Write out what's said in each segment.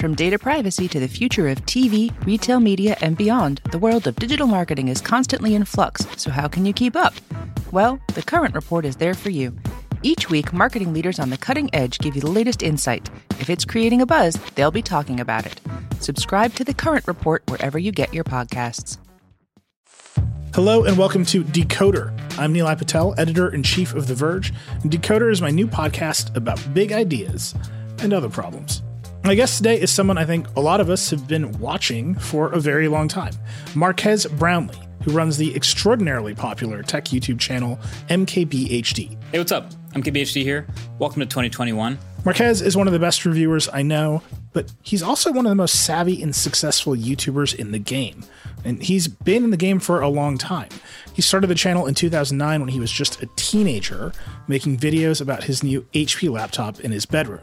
From data privacy to the future of TV, retail media, and beyond, the world of digital marketing is constantly in flux, so how can you keep up? Well, the Current Report is there for you. Each week, marketing leaders on the cutting edge give you the latest insight. If it's creating a buzz, they'll be talking about it. Subscribe to the Current Report wherever you get your podcasts. Hello and welcome to Decoder. I'm Nilay Patel, editor in chief of The Verge, and Decoder is my new podcast about big ideas and other problems. My guest today is someone I think a lot of us have been watching for a very long time Marquez Brownlee, who runs the extraordinarily popular tech YouTube channel MKBHD. Hey, what's up? MKBHD here. Welcome to 2021. Marquez is one of the best reviewers I know, but he's also one of the most savvy and successful YouTubers in the game. And he's been in the game for a long time. He started the channel in 2009 when he was just a teenager, making videos about his new HP laptop in his bedroom.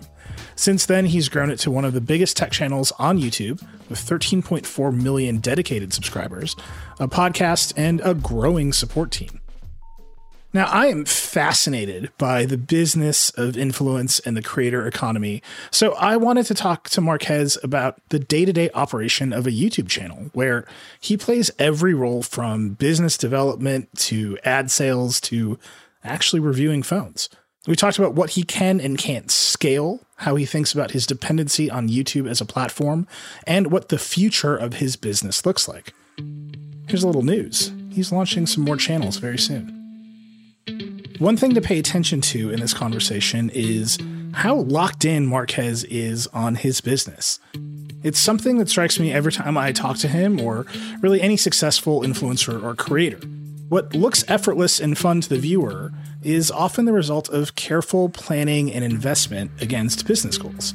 Since then, he's grown it to one of the biggest tech channels on YouTube, with 13.4 million dedicated subscribers, a podcast, and a growing support team. Now, I am fascinated by the business of influence and the creator economy. So, I wanted to talk to Marquez about the day to day operation of a YouTube channel where he plays every role from business development to ad sales to actually reviewing phones. We talked about what he can and can't scale, how he thinks about his dependency on YouTube as a platform, and what the future of his business looks like. Here's a little news he's launching some more channels very soon. One thing to pay attention to in this conversation is how locked in Marquez is on his business. It's something that strikes me every time I talk to him or really any successful influencer or creator. What looks effortless and fun to the viewer is often the result of careful planning and investment against business goals.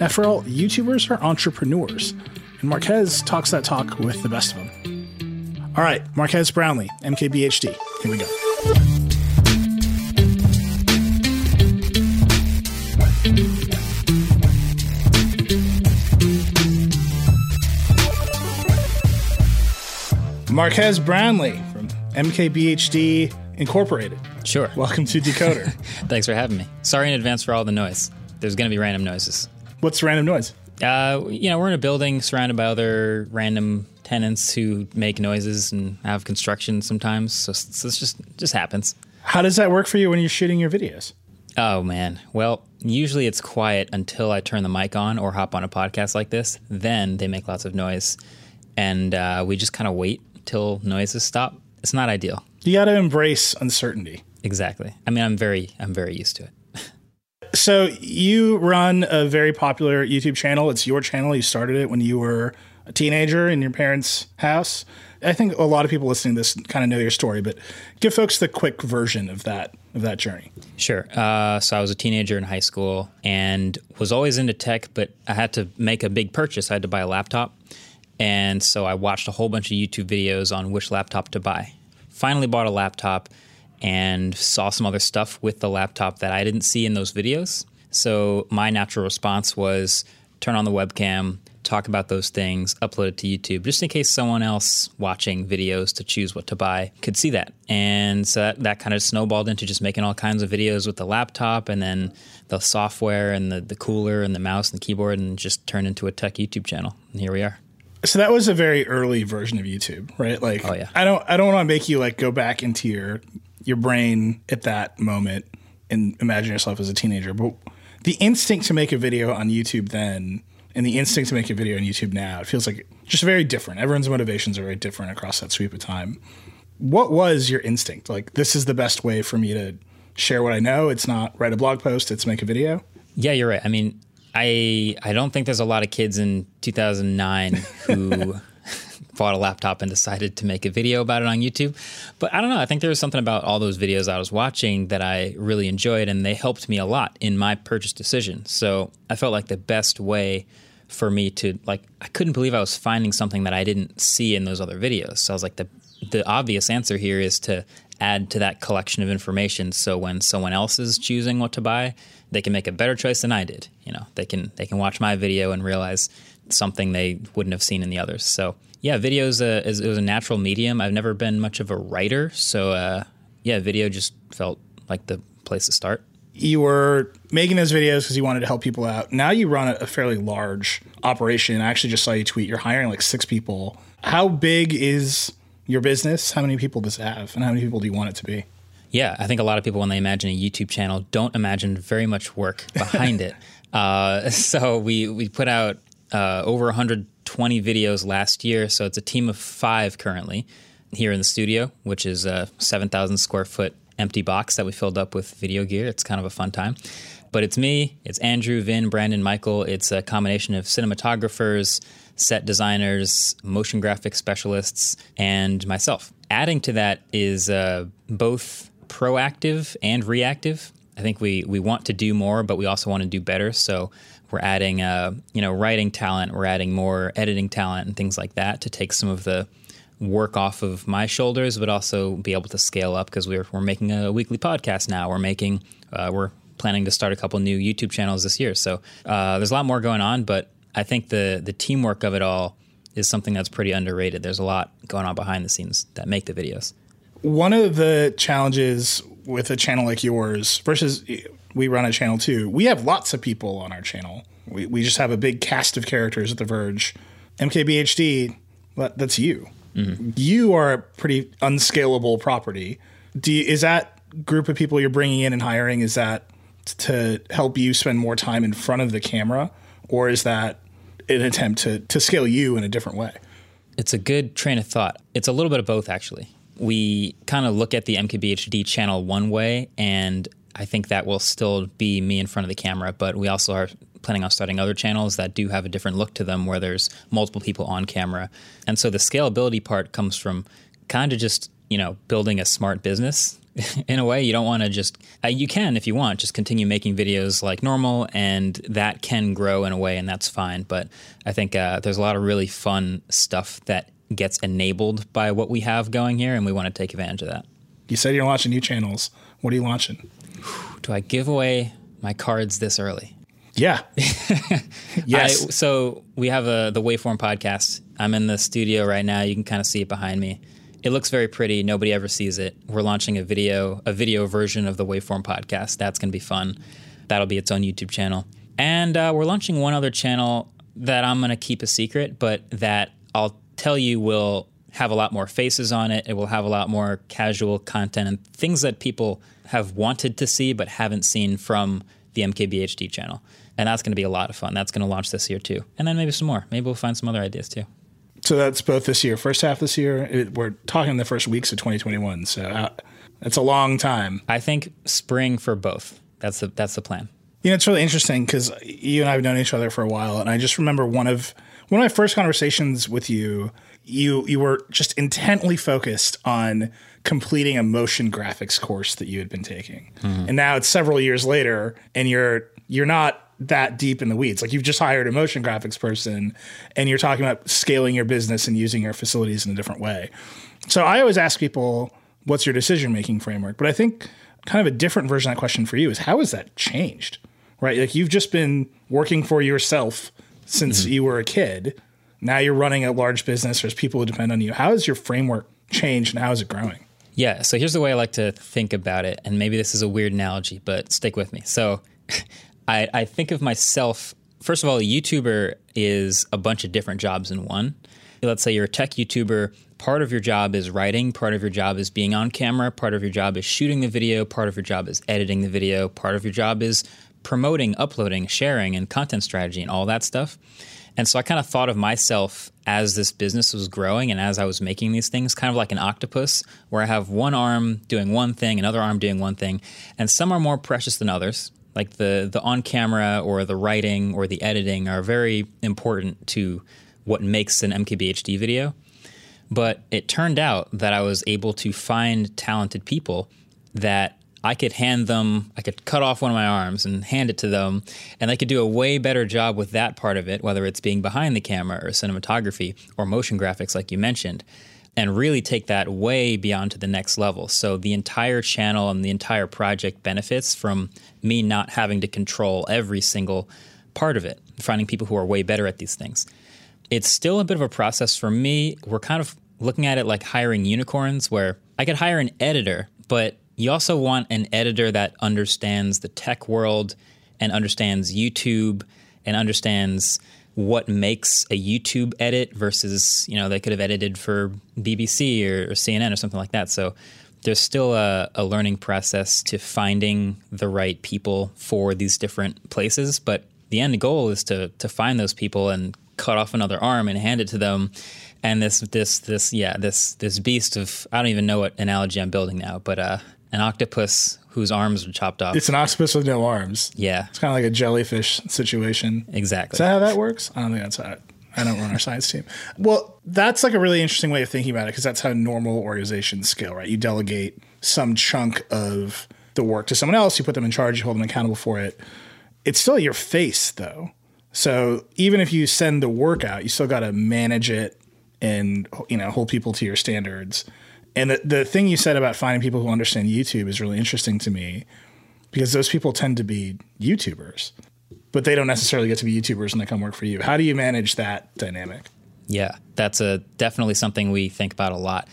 After all, YouTubers are entrepreneurs, and Marquez talks that talk with the best of them. All right, Marquez Brownlee, MKBHD. Here we go. Marquez Brownlee from MKBHD Incorporated. Sure. Welcome to Decoder. Thanks for having me. Sorry in advance for all the noise. There's going to be random noises. What's random noise? Uh, you know, we're in a building surrounded by other random tenants who make noises and have construction sometimes. So, so it's just just happens. How does that work for you when you're shooting your videos? Oh man. Well, usually it's quiet until I turn the mic on or hop on a podcast like this. Then they make lots of noise, and uh, we just kind of wait till noises stop. It's not ideal. You got to embrace uncertainty. Exactly. I mean, I'm very I'm very used to it. So you run a very popular YouTube channel. It's your channel. You started it when you were a teenager in your parents' house. I think a lot of people listening to this kind of know your story, but give folks the quick version of that of that journey. Sure. Uh, so I was a teenager in high school and was always into tech, but I had to make a big purchase. I had to buy a laptop, and so I watched a whole bunch of YouTube videos on which laptop to buy. Finally, bought a laptop and saw some other stuff with the laptop that I didn't see in those videos. So my natural response was turn on the webcam, talk about those things, upload it to YouTube, just in case someone else watching videos to choose what to buy could see that. And so that, that kind of snowballed into just making all kinds of videos with the laptop and then the software and the, the cooler and the mouse and the keyboard and just turned into a tech YouTube channel. And here we are. So that was a very early version of YouTube, right? Like, Oh, yeah. I don't, I don't want to make you like go back into your your brain at that moment and imagine yourself as a teenager, but the instinct to make a video on YouTube then and the instinct to make a video on YouTube now, it feels like just very different. Everyone's motivations are very different across that sweep of time. What was your instinct? Like, this is the best way for me to share what I know. It's not write a blog post. It's make a video. Yeah, you're right. I mean, I I don't think there's a lot of kids in 2009 who bought a laptop and decided to make a video about it on YouTube. But I don't know. I think there was something about all those videos I was watching that I really enjoyed, and they helped me a lot in my purchase decision. So I felt like the best way for me to like I couldn't believe I was finding something that I didn't see in those other videos. So I was like the the obvious answer here is to add to that collection of information so when someone else is choosing what to buy, they can make a better choice than I did. You know, they can they can watch my video and realize something they wouldn't have seen in the others. So yeah, video is a is, it was a natural medium. I've never been much of a writer, so uh, yeah, video just felt like the place to start. You were making those videos because you wanted to help people out. Now you run a fairly large operation. I actually just saw you tweet you're hiring like six people. How big is your business? How many people does it have, and how many people do you want it to be? Yeah, I think a lot of people when they imagine a YouTube channel don't imagine very much work behind it. Uh, so we we put out uh, over 120 videos last year. So it's a team of five currently here in the studio, which is a 7,000 square foot empty box that we filled up with video gear. It's kind of a fun time. But it's me, it's Andrew, Vin, Brandon, Michael. It's a combination of cinematographers, set designers, motion graphics specialists, and myself. Adding to that is uh, both proactive and reactive. I think we we want to do more, but we also want to do better. So we're adding, uh, you know, writing talent. We're adding more editing talent and things like that to take some of the work off of my shoulders, but also be able to scale up because we're we're making a weekly podcast now. We're making uh, we're planning to start a couple new YouTube channels this year. So uh, there's a lot more going on, but I think the the teamwork of it all is something that's pretty underrated. There's a lot going on behind the scenes that make the videos. One of the challenges with a channel like yours versus we run a channel too, we have lots of people on our channel. We, we just have a big cast of characters at The Verge. MKBHD, that's you. Mm-hmm. You are a pretty unscalable property. Do you, is that group of people you're bringing in and hiring? Is that to help you spend more time in front of the camera, or is that an attempt to to scale you in a different way? It's a good train of thought. It's a little bit of both, actually. We kind of look at the MKBHD channel one way, and I think that will still be me in front of the camera. But we also are planning on starting other channels that do have a different look to them, where there's multiple people on camera. And so the scalability part comes from kind of just you know building a smart business in a way you don't want to just uh, you can if you want just continue making videos like normal and that can grow in a way and that's fine but i think uh, there's a lot of really fun stuff that gets enabled by what we have going here and we want to take advantage of that you said you're launching new channels what are you launching do i give away my cards this early yeah yes I, so we have a the waveform podcast i'm in the studio right now you can kind of see it behind me it looks very pretty. Nobody ever sees it. We're launching a video, a video version of the Waveform podcast. That's going to be fun. That'll be its own YouTube channel. And uh, we're launching one other channel that I'm going to keep a secret, but that I'll tell you will have a lot more faces on it. It will have a lot more casual content and things that people have wanted to see but haven't seen from the MKBHD channel. And that's going to be a lot of fun. That's going to launch this year too. And then maybe some more. Maybe we'll find some other ideas too. So that's both this year, first half this year. It, we're talking the first weeks of 2021. So uh, that's a long time. I think spring for both. That's the that's the plan. You know, it's really interesting because you and I have known each other for a while, and I just remember one of one of my first conversations with you. You you were just intently focused on completing a motion graphics course that you had been taking, mm-hmm. and now it's several years later, and you're you're not that deep in the weeds. Like you've just hired a motion graphics person and you're talking about scaling your business and using your facilities in a different way. So I always ask people, what's your decision making framework? But I think kind of a different version of that question for you is how has that changed? Right? Like you've just been working for yourself since mm-hmm. you were a kid. Now you're running a large business, there's people who depend on you. How has your framework changed and how is it growing? Yeah, so here's the way I like to think about it. And maybe this is a weird analogy, but stick with me. So I, I think of myself first of all, a YouTuber is a bunch of different jobs in one. Let's say you're a tech YouTuber. Part of your job is writing, part of your job is being on camera, part of your job is shooting the video, part of your job is editing the video, part of your job is promoting, uploading, sharing, and content strategy and all that stuff. And so I kind of thought of myself as this business was growing and as I was making these things, kind of like an octopus, where I have one arm doing one thing, another arm doing one thing, and some are more precious than others. Like the the on camera or the writing or the editing are very important to what makes an MKBHD video. But it turned out that I was able to find talented people that I could hand them, I could cut off one of my arms and hand it to them, and they could do a way better job with that part of it, whether it's being behind the camera or cinematography or motion graphics, like you mentioned, and really take that way beyond to the next level. So the entire channel and the entire project benefits from me not having to control every single part of it, finding people who are way better at these things. It's still a bit of a process for me. We're kind of looking at it like hiring unicorns, where I could hire an editor, but you also want an editor that understands the tech world and understands YouTube and understands what makes a YouTube edit versus, you know, they could have edited for BBC or, or CNN or something like that. So there's still a, a, learning process to finding the right people for these different places. But the end goal is to to find those people and cut off another arm and hand it to them. And this this this yeah this this beast of I don't even know what analogy I'm building now, but uh, an octopus whose arms are chopped off. It's an octopus with no arms. Yeah. It's kind of like a jellyfish situation. Exactly. Is that how that works? I don't think that's how it, I don't run our science team. Well, that's like a really interesting way of thinking about it because that's how normal organizations scale, right? You delegate some chunk of the work to someone else, you put them in charge, you hold them accountable for it. It's still your face, though. So even if you send the work out, you still got to manage it and you know hold people to your standards. And the, the thing you said about finding people who understand YouTube is really interesting to me because those people tend to be YouTubers, but they don't necessarily get to be YouTubers when they come work for you. How do you manage that dynamic? Yeah, that's a definitely something we think about a lot.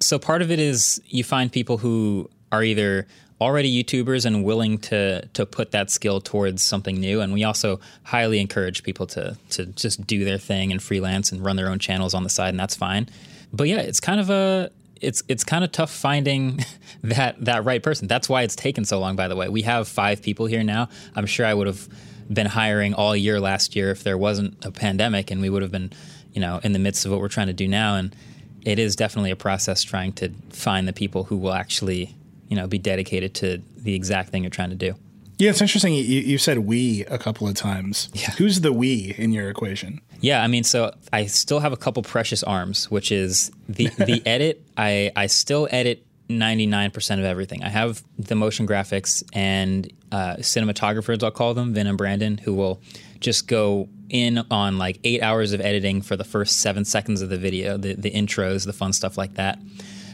So part of it is you find people who are either already YouTubers and willing to to put that skill towards something new. And we also highly encourage people to to just do their thing and freelance and run their own channels on the side, and that's fine. But yeah, it's kind of a it's it's kind of tough finding that that right person. That's why it's taken so long. By the way, we have five people here now. I'm sure I would have been hiring all year last year if there wasn't a pandemic, and we would have been, you know, in the midst of what we're trying to do now. And it is definitely a process trying to find the people who will actually, you know, be dedicated to the exact thing you're trying to do. Yeah, it's interesting. You, you said we a couple of times. Yeah. Who's the we in your equation? Yeah, I mean, so I still have a couple precious arms, which is the the edit. I I still edit ninety nine percent of everything. I have the motion graphics and uh, cinematographers, I'll call them, Vin and Brandon, who will just go in on like eight hours of editing for the first seven seconds of the video, the the intros, the fun stuff like that.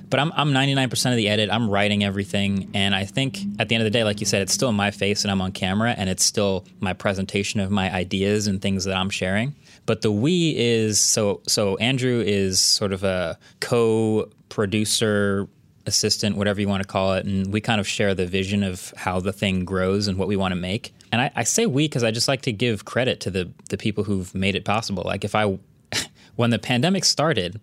But I'm, I'm 99% of the edit. I'm writing everything. And I think at the end of the day, like you said, it's still my face and I'm on camera and it's still my presentation of my ideas and things that I'm sharing. But the we is so, so Andrew is sort of a co producer, assistant, whatever you want to call it. And we kind of share the vision of how the thing grows and what we want to make. And I, I say we because I just like to give credit to the, the people who've made it possible. Like if I, when the pandemic started,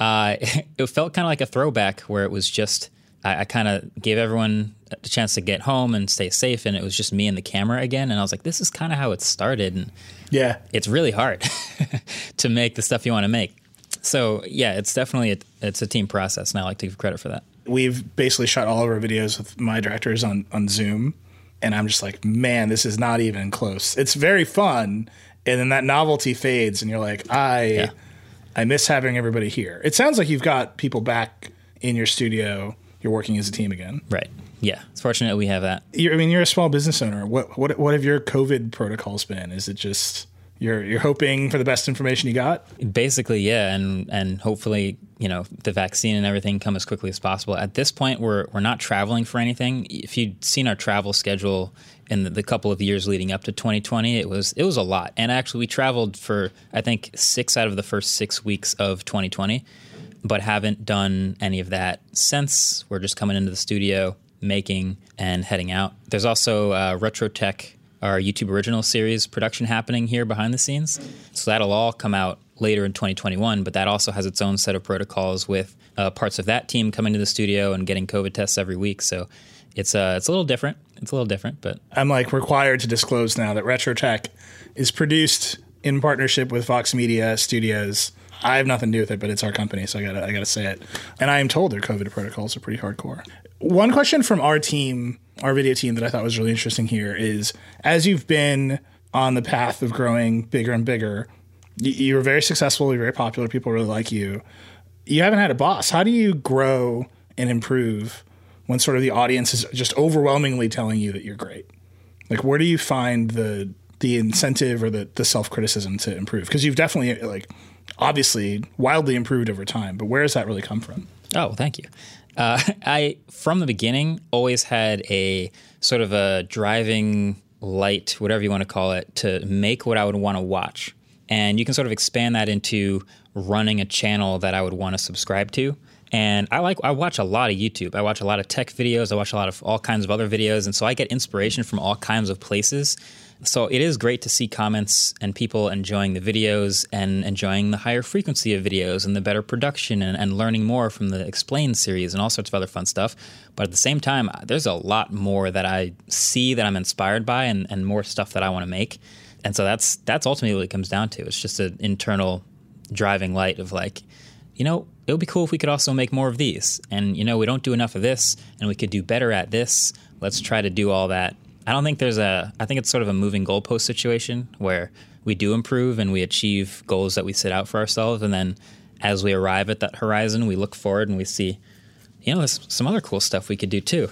uh, it felt kind of like a throwback where it was just I, I kind of gave everyone a chance to get home and stay safe, and it was just me and the camera again. And I was like, this is kind of how it started, and yeah, it's really hard to make the stuff you want to make. So yeah, it's definitely a, it's a team process, and I like to give credit for that. We've basically shot all of our videos with my directors on on Zoom, and I'm just like, man, this is not even close. It's very fun, and then that novelty fades, and you're like, I. Yeah I miss having everybody here. It sounds like you've got people back in your studio. You're working as a team again. Right. Yeah. It's fortunate we have that. You're, I mean, you're a small business owner. What what what have your COVID protocols been? Is it just you're you're hoping for the best information you got? Basically, yeah, and and hopefully, you know, the vaccine and everything come as quickly as possible. At this point, we're we're not traveling for anything. If you'd seen our travel schedule in the, the, couple of years leading up to 2020, it was it was a lot. And actually, we traveled for I think six out of the first six weeks of 2020, but haven't done any of that since. We're just coming into the studio, making and heading out. There's also uh, Retro Tech, our YouTube original series production happening here behind the scenes. So that'll all come out later in 2021, but that also has its own set of protocols with uh, parts of that team coming to the studio and getting COVID tests every week. So it's uh, it's a little different. It's a little different, but I'm like required to disclose now that RetroTech is produced in partnership with Vox Media Studios. I have nothing to do with it, but it's our company, so I gotta I gotta say it. And I am told their COVID protocols are pretty hardcore. One question from our team, our video team, that I thought was really interesting here is as you've been on the path of growing bigger and bigger, you, were very successful, you're very popular, people really like you. You haven't had a boss. How do you grow and improve when sort of the audience is just overwhelmingly telling you that you're great? Like, where do you find the the incentive or the the self criticism to improve? Because you've definitely like obviously wildly improved over time, but where does that really come from? Oh, thank you. Uh, I from the beginning always had a sort of a driving light, whatever you want to call it, to make what I would want to watch, and you can sort of expand that into running a channel that I would want to subscribe to. And I like I watch a lot of YouTube. I watch a lot of tech videos. I watch a lot of all kinds of other videos, and so I get inspiration from all kinds of places. So it is great to see comments and people enjoying the videos and enjoying the higher frequency of videos and the better production and, and learning more from the Explain series and all sorts of other fun stuff. But at the same time, uh, there's a lot more that I see that I'm inspired by and, and more stuff that I want to make. And so that's that's ultimately what it comes down to. It's just an internal driving light of like, you know, it would be cool if we could also make more of these. And, you know, we don't do enough of this and we could do better at this. Let's try to do all that I don't think there's a. I think it's sort of a moving goalpost situation where we do improve and we achieve goals that we set out for ourselves, and then as we arrive at that horizon, we look forward and we see, you know, there's some other cool stuff we could do too,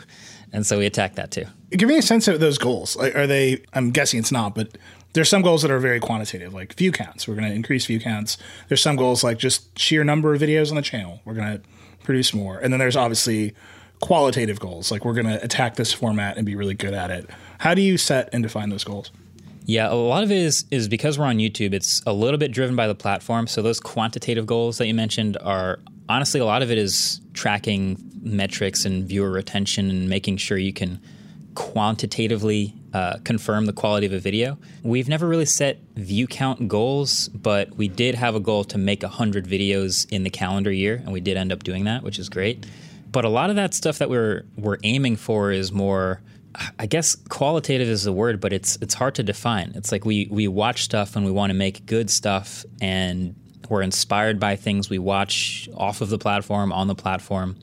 and so we attack that too. Give me a sense of those goals. Are they? I'm guessing it's not, but there's some goals that are very quantitative, like view counts. We're going to increase view counts. There's some goals like just sheer number of videos on the channel. We're going to produce more, and then there's obviously qualitative goals, like we're going to attack this format and be really good at it. How do you set and define those goals? Yeah, a lot of it is is because we're on YouTube. It's a little bit driven by the platform. So those quantitative goals that you mentioned are honestly a lot of it is tracking metrics and viewer retention and making sure you can quantitatively uh, confirm the quality of a video. We've never really set view count goals, but we did have a goal to make 100 videos in the calendar year, and we did end up doing that, which is great. But a lot of that stuff that we're we're aiming for is more I guess qualitative is the word, but it's it's hard to define. It's like we we watch stuff and we want to make good stuff, and we're inspired by things we watch off of the platform, on the platform.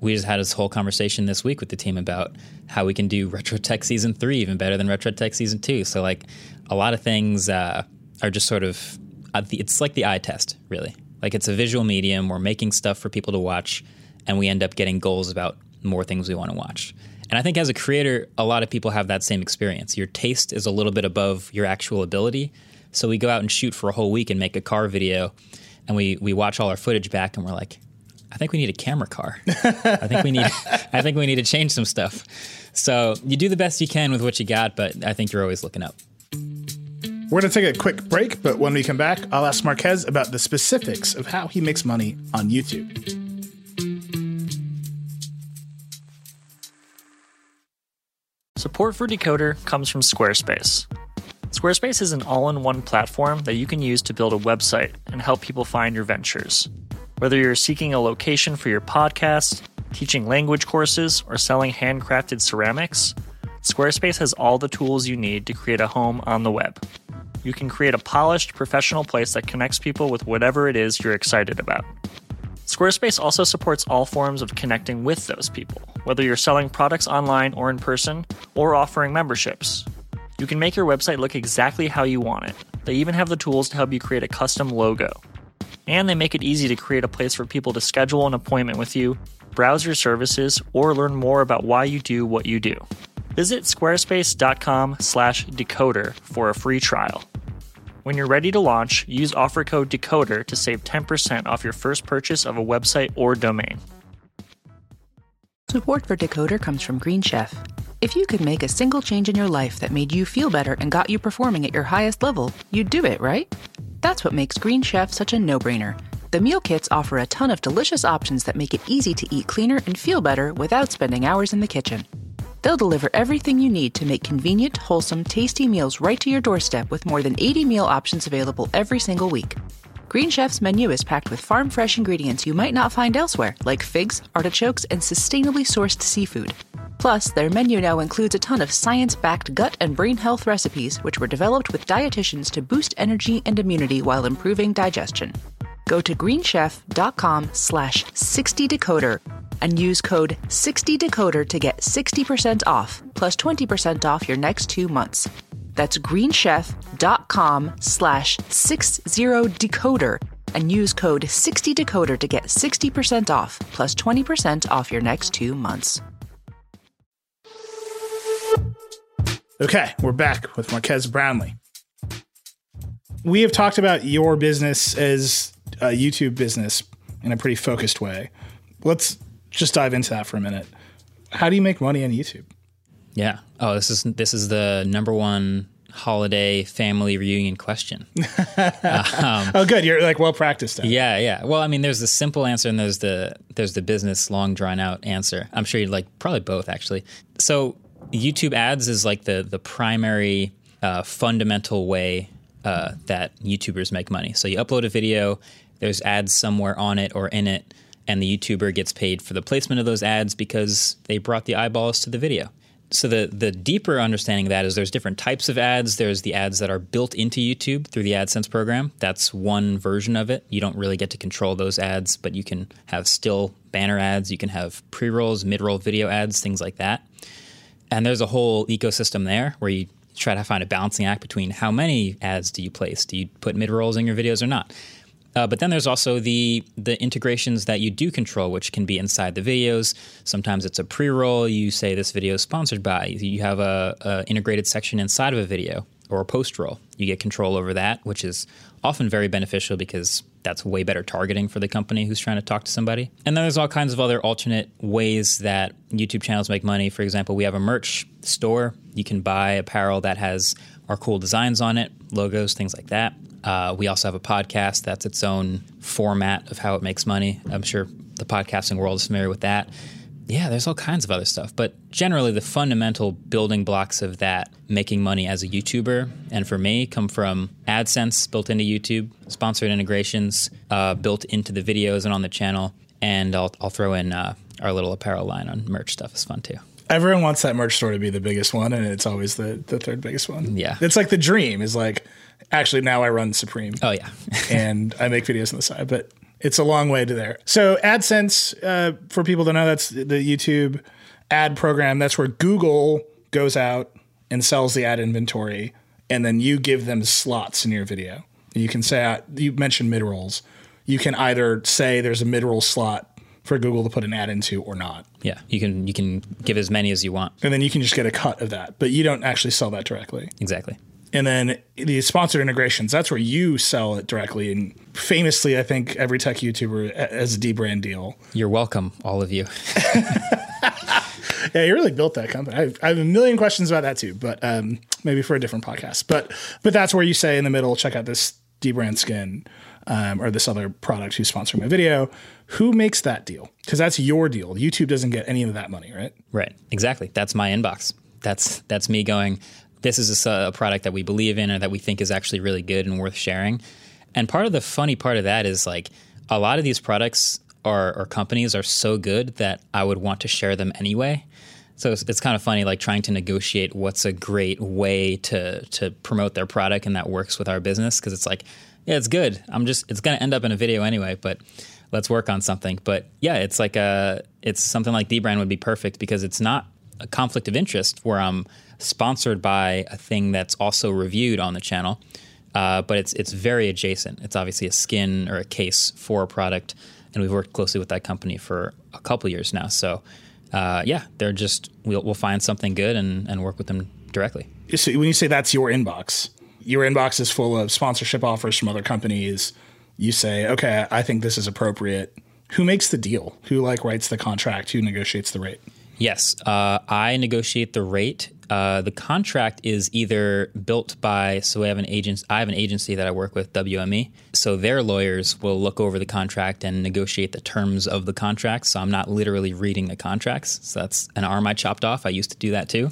We just had this whole conversation this week with the team about how we can do Retro Tech Season Three even better than Retro Tech Season Two. So like a lot of things uh, are just sort of it's like the eye test, really. Like it's a visual medium. We're making stuff for people to watch, and we end up getting goals about more things we want to watch. And I think as a creator, a lot of people have that same experience. Your taste is a little bit above your actual ability. So we go out and shoot for a whole week and make a car video, and we we watch all our footage back, and we're like, I think we need a camera car. I think we need I think we need to change some stuff. So you do the best you can with what you got, but I think you're always looking up. We're going to take a quick break, but when we come back, I'll ask Marquez about the specifics of how he makes money on YouTube. Support for Decoder comes from Squarespace. Squarespace is an all in one platform that you can use to build a website and help people find your ventures. Whether you're seeking a location for your podcast, teaching language courses, or selling handcrafted ceramics, Squarespace has all the tools you need to create a home on the web. You can create a polished, professional place that connects people with whatever it is you're excited about. Squarespace also supports all forms of connecting with those people, whether you're selling products online or in person, or offering memberships. You can make your website look exactly how you want it. They even have the tools to help you create a custom logo. And they make it easy to create a place for people to schedule an appointment with you, browse your services, or learn more about why you do what you do. Visit squarespace.com/decoder for a free trial. When you're ready to launch, use offer code DECODER to save 10% off your first purchase of a website or domain. Support for Decoder comes from Green Chef. If you could make a single change in your life that made you feel better and got you performing at your highest level, you'd do it, right? That's what makes Green Chef such a no brainer. The meal kits offer a ton of delicious options that make it easy to eat cleaner and feel better without spending hours in the kitchen. They'll deliver everything you need to make convenient, wholesome, tasty meals right to your doorstep with more than 80 meal options available every single week. Green Chef's menu is packed with farm fresh ingredients you might not find elsewhere, like figs, artichokes, and sustainably sourced seafood. Plus, their menu now includes a ton of science backed gut and brain health recipes, which were developed with dietitians to boost energy and immunity while improving digestion. Go to greenchef.com slash 60decoder and use code 60decoder to get 60% off plus 20% off your next two months. That's greenchef.com slash 60decoder and use code 60decoder to get 60% off plus 20% off your next two months. Okay, we're back with Marquez Brownlee. We have talked about your business as a YouTube business in a pretty focused way. Let's just dive into that for a minute. How do you make money on YouTube? Yeah. Oh, this is this is the number one holiday family reunion question. oh, good. You're like well practiced. At it. Yeah, yeah. Well, I mean, there's the simple answer and there's the there's the business long drawn out answer. I'm sure you'd like probably both actually. So YouTube ads is like the the primary uh, fundamental way uh, that YouTubers make money. So you upload a video, there's ads somewhere on it or in it, and the YouTuber gets paid for the placement of those ads because they brought the eyeballs to the video. So the the deeper understanding of that is there's different types of ads. There's the ads that are built into YouTube through the AdSense program. That's one version of it. You don't really get to control those ads, but you can have still banner ads. You can have pre-rolls, mid-roll video ads, things like that. And there's a whole ecosystem there where you try to find a balancing act between how many ads do you place? Do you put mid rolls in your videos or not? Uh, but then there's also the the integrations that you do control, which can be inside the videos. Sometimes it's a pre-roll. You say this video is sponsored by. You have a, a integrated section inside of a video or a post-roll. You get control over that, which is often very beneficial because that's way better targeting for the company who's trying to talk to somebody. And then there's all kinds of other alternate ways that YouTube channels make money. For example, we have a merch store. You can buy apparel that has our cool designs on it, logos, things like that. Uh, we also have a podcast that's its own format of how it makes money. I'm sure the podcasting world is familiar with that. Yeah, there's all kinds of other stuff. But generally, the fundamental building blocks of that making money as a YouTuber, and for me, come from AdSense built into YouTube, sponsored integrations uh, built into the videos and on the channel. And I'll, I'll throw in uh, our little apparel line on merch stuff is fun too. Everyone wants that merch store to be the biggest one, and it's always the, the third biggest one. Yeah. It's like the dream is like, actually, now I run Supreme. Oh, yeah. and I make videos on the side, but it's a long way to there. So AdSense, uh, for people to know, that's the YouTube ad program. That's where Google goes out and sells the ad inventory, and then you give them slots in your video. You can say uh, you mentioned mid rolls. You can either say there's a mid roll slot for Google to put an ad into or not, Yeah, you can you can give as many as you want. and then you can just get a cut of that, but you don't actually sell that directly. Exactly. And then the sponsored integrations, that's where you sell it directly. And famously, I think every tech YouTuber has a dbrand deal. You're welcome, all of you. Yeah, you really built that company. I have, I have a million questions about that too, but um, maybe for a different podcast. But but that's where you say in the middle, check out this dbrand skin um, or this other product who's sponsoring my video. Who makes that deal? Because that's your deal. YouTube doesn't get any of that money, right? Right. Exactly. That's my inbox. That's that's me going. This is a, a product that we believe in or that we think is actually really good and worth sharing. And part of the funny part of that is like a lot of these products or, or companies are so good that I would want to share them anyway. So it's, it's kind of funny, like trying to negotiate what's a great way to to promote their product and that works with our business because it's like, yeah, it's good. I'm just it's going to end up in a video anyway, but let's work on something. But yeah, it's like a it's something like Dbrand would be perfect because it's not a conflict of interest where I'm sponsored by a thing that's also reviewed on the channel. Uh, but it's it's very adjacent. It's obviously a skin or a case for a product, and we've worked closely with that company for a couple years now. So, uh, yeah, they're just we'll we'll find something good and, and work with them directly. So when you say that's your inbox, your inbox is full of sponsorship offers from other companies. You say, okay, I think this is appropriate. Who makes the deal? Who like writes the contract? Who negotiates the rate? Yes, uh, I negotiate the rate. Uh, the contract is either built by so we have an agent. I have an agency that I work with, WME. So their lawyers will look over the contract and negotiate the terms of the contract. So I'm not literally reading the contracts. So that's an arm I chopped off. I used to do that too.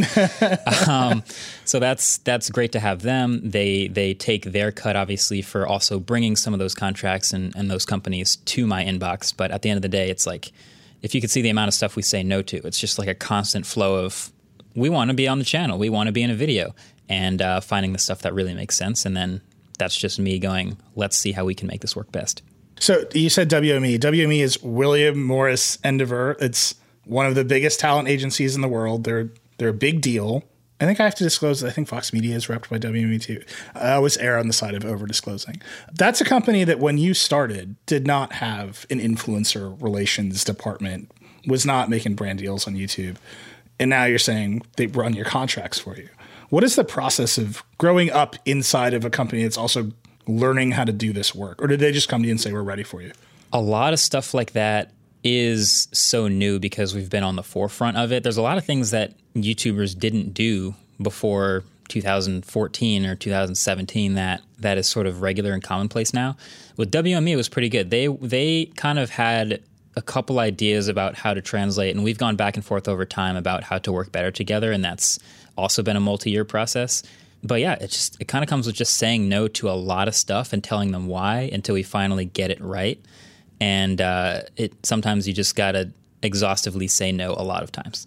um, so that's that's great to have them. They they take their cut obviously for also bringing some of those contracts and, and those companies to my inbox. But at the end of the day, it's like if you could see the amount of stuff we say no to, it's just like a constant flow of we want to be on the channel, we want to be in a video, and uh, finding the stuff that really makes sense. And then that's just me going, let's see how we can make this work best. So you said WME. WME is William Morris Endeavor. It's one of the biggest talent agencies in the world. They're they're a big deal. I think I have to disclose that I think Vox Media is repped by WME too. I always err on the side of over disclosing. That's a company that when you started did not have an influencer relations department, was not making brand deals on YouTube. And now you're saying they run your contracts for you. What is the process of growing up inside of a company that's also learning how to do this work? Or did they just come to you and say, we're ready for you? A lot of stuff like that is so new because we've been on the forefront of it. There's a lot of things that YouTubers didn't do before 2014 or 2017 that that is sort of regular and commonplace now. With WME, it was pretty good. They they kind of had a couple ideas about how to translate, and we've gone back and forth over time about how to work better together, and that's also been a multi-year process. But yeah, it just it kind of comes with just saying no to a lot of stuff and telling them why until we finally get it right and uh, it sometimes you just gotta exhaustively say no a lot of times.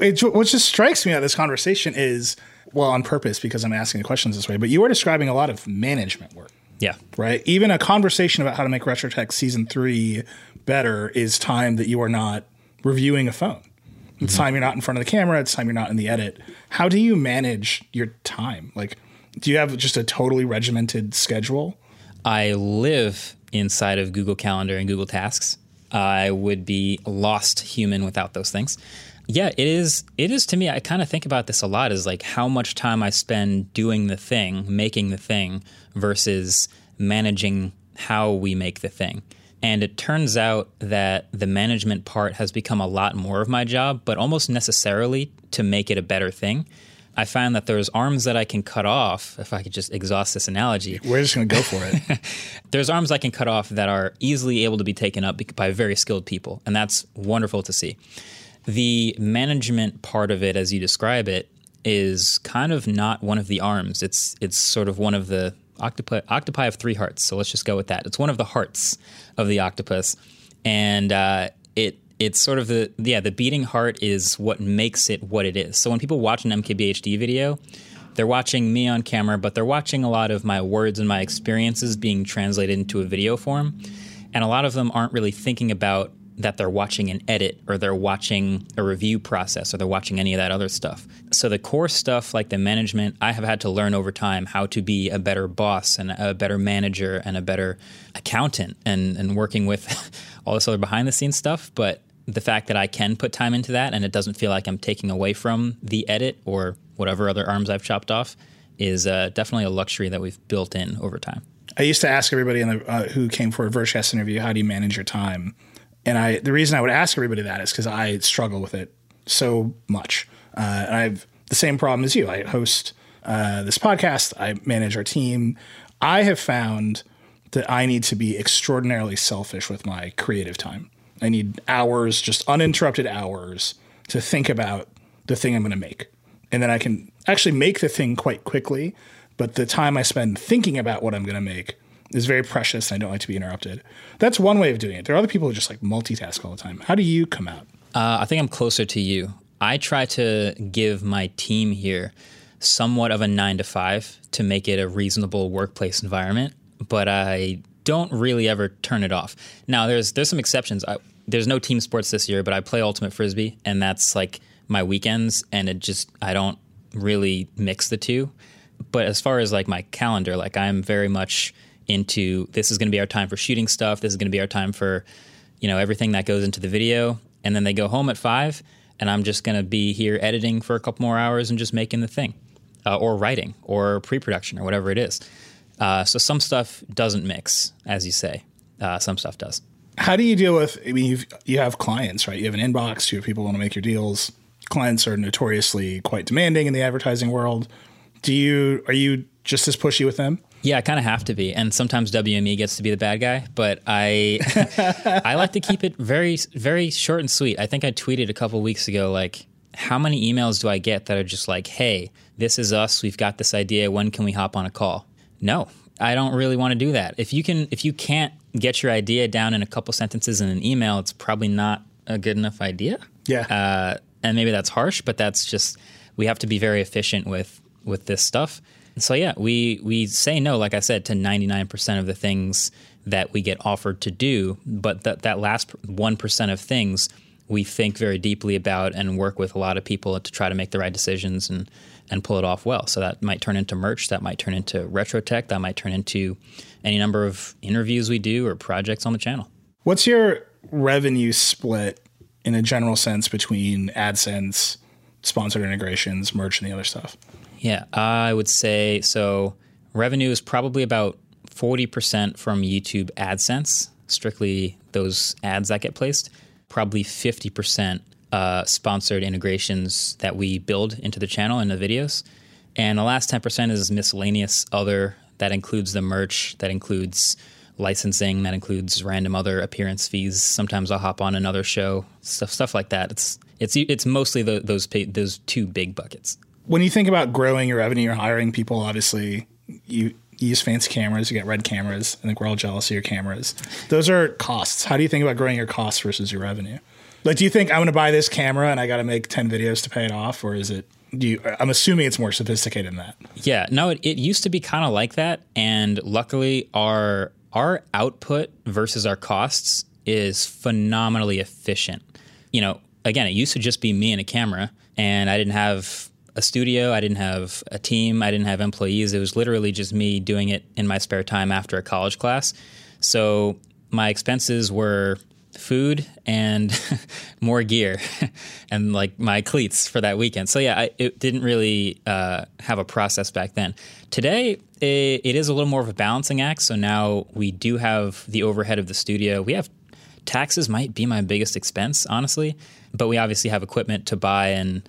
It, what just strikes me out of this conversation is well on purpose because I'm asking the questions this way, but you are describing a lot of management work. Yeah. Right. Even a conversation about how to make RetroTech season three better is time that you are not reviewing a phone. It's mm-hmm. time you're not in front of the camera. It's time you're not in the edit. How do you manage your time? Like, do you have just a totally regimented schedule? I live inside of Google Calendar and Google Tasks. I would be lost human without those things. Yeah, it is. It is to me. I kind of think about this a lot. Is like how much time I spend doing the thing, making the thing, versus managing how we make the thing. And it turns out that the management part has become a lot more of my job, but almost necessarily to make it a better thing. I found that there's arms that I can cut off, if I could just exhaust this analogy. We're just going to go for it. there's arms I can cut off that are easily able to be taken up by very skilled people, and that's wonderful to see. The management part of it, as you describe it, is kind of not one of the arms. It's it's sort of one of the octopi. Octopi have three hearts, so let's just go with that. It's one of the hearts of the octopus, and uh, it it's sort of the yeah the beating heart is what makes it what it is. So when people watch an MKBHD video, they're watching me on camera, but they're watching a lot of my words and my experiences being translated into a video form, and a lot of them aren't really thinking about that they're watching an edit or they're watching a review process or they're watching any of that other stuff. So the core stuff like the management, I have had to learn over time how to be a better boss and a better manager and a better accountant and, and working with all this other behind the scenes stuff. But the fact that I can put time into that and it doesn't feel like I'm taking away from the edit or whatever other arms I've chopped off is uh, definitely a luxury that we've built in over time. I used to ask everybody the, uh, who came for a Vergecast interview, how do you manage your time? And I, the reason I would ask everybody that is because I struggle with it so much. Uh, and I have the same problem as you. I host uh, this podcast, I manage our team. I have found that I need to be extraordinarily selfish with my creative time. I need hours, just uninterrupted hours to think about the thing I'm going to make. And then I can actually make the thing quite quickly. But the time I spend thinking about what I'm going to make is very precious. And I don't like to be interrupted. That's one way of doing it. There are other people who just like multitask all the time. How do you come out? Uh, I think I'm closer to you. I try to give my team here somewhat of a nine to five to make it a reasonable workplace environment. But I don't really ever turn it off. Now, there's there's some exceptions. I, there's no team sports this year, but I play ultimate frisbee, and that's like my weekends, and it just I don't really mix the two. But as far as like my calendar, like I'm very much into this is going to be our time for shooting stuff. This is going to be our time for you know everything that goes into the video, and then they go home at five, and I'm just going to be here editing for a couple more hours and just making the thing, uh, or writing, or pre-production, or whatever it is. Uh, so some stuff doesn't mix, as you say. Uh, some stuff does. How do you deal with? I mean, you you have clients, right? You have an inbox. You have people want to make your deals. Clients are notoriously quite demanding in the advertising world. Do you are you just as pushy with them? Yeah, I kind of have to be, and sometimes WME gets to be the bad guy. But I, I like to keep it very, very short and sweet. I think I tweeted a couple weeks ago, like, how many emails do I get that are just like, "Hey, this is us. We've got this idea. When can we hop on a call?" No, I don't really want to do that. If you can, if you can't get your idea down in a couple sentences in an email, it's probably not a good enough idea. Yeah. Uh, and maybe that's harsh, but that's just we have to be very efficient with with this stuff. So yeah, we we say no, like I said, to ninety nine percent of the things that we get offered to do, but that that last one percent of things we think very deeply about and work with a lot of people to try to make the right decisions and and pull it off well. So that might turn into merch, that might turn into retro tech, that might turn into any number of interviews we do or projects on the channel. What's your revenue split in a general sense between AdSense, sponsored integrations, merch, and the other stuff? Yeah, I would say so. Revenue is probably about 40% from YouTube AdSense, strictly those ads that get placed. Probably 50% uh, sponsored integrations that we build into the channel and the videos. And the last 10% is miscellaneous other. That includes the merch, that includes licensing, that includes random other appearance fees. Sometimes I'll hop on another show, stuff stuff like that. It's it's it's mostly the, those those two big buckets. When you think about growing your revenue, you're hiring people. Obviously, you you use fancy cameras, you get red cameras. I think we're all jealous of your cameras. Those are costs. How do you think about growing your costs versus your revenue? Like, do you think I'm going to buy this camera and I got to make 10 videos to pay it off? Or is it, do you, I'm assuming it's more sophisticated than that. Yeah, no, it, it used to be kind of like that. And luckily, our, our output versus our costs is phenomenally efficient. You know, again, it used to just be me and a camera, and I didn't have a studio, I didn't have a team, I didn't have employees. It was literally just me doing it in my spare time after a college class. So my expenses were food and more gear and like my cleats for that weekend. So yeah, I, it didn't really uh, have a process back then. Today, it, it is a little more of a balancing act. So now we do have the overhead of the studio. We have taxes might be my biggest expense, honestly, but we obviously have equipment to buy and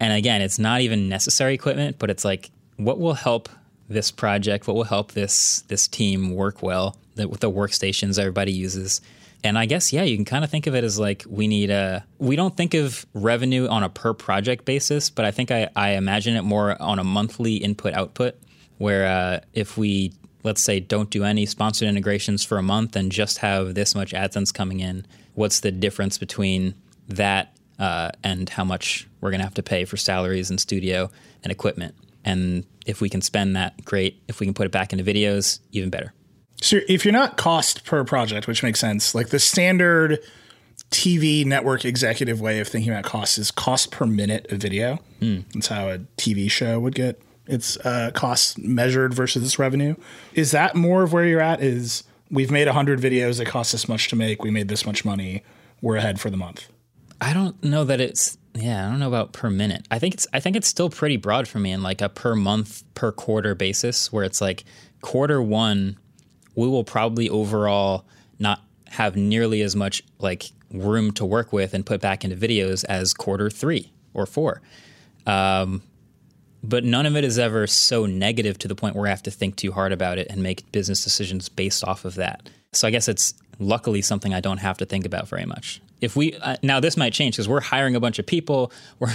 and again, it's not even necessary equipment, but it's like what will help this project, what will help this this team work well the, with the workstations everybody uses? And I guess, yeah, you can kind of think of it as like we need a, we don't think of revenue on a per project basis, but I think I, I imagine it more on a monthly input output, where uh, if we, let's say, don't do any sponsored integrations for a month and just have this much AdSense coming in, what's the difference between that uh, and how much we're going to have to pay for salaries and studio and equipment? And if we can spend that, great. If we can put it back into videos, even better. So if you're not cost per project, which makes sense, like the standard TV network executive way of thinking about costs is cost per minute of video. Mm. That's how a TV show would get its uh, costs measured versus its revenue. Is that more of where you're at? Is we've made 100 videos that cost this much to make, we made this much money, we're ahead for the month? I don't know that it's yeah, I don't know about per minute. I think it's I think it's still pretty broad for me in like a per month, per quarter basis where it's like quarter 1 we will probably overall not have nearly as much like room to work with and put back into videos as quarter three or four. Um, but none of it is ever so negative to the point where I have to think too hard about it and make business decisions based off of that. So I guess it's luckily something I don't have to think about very much if we uh, now this might change because we're hiring a bunch of people. We're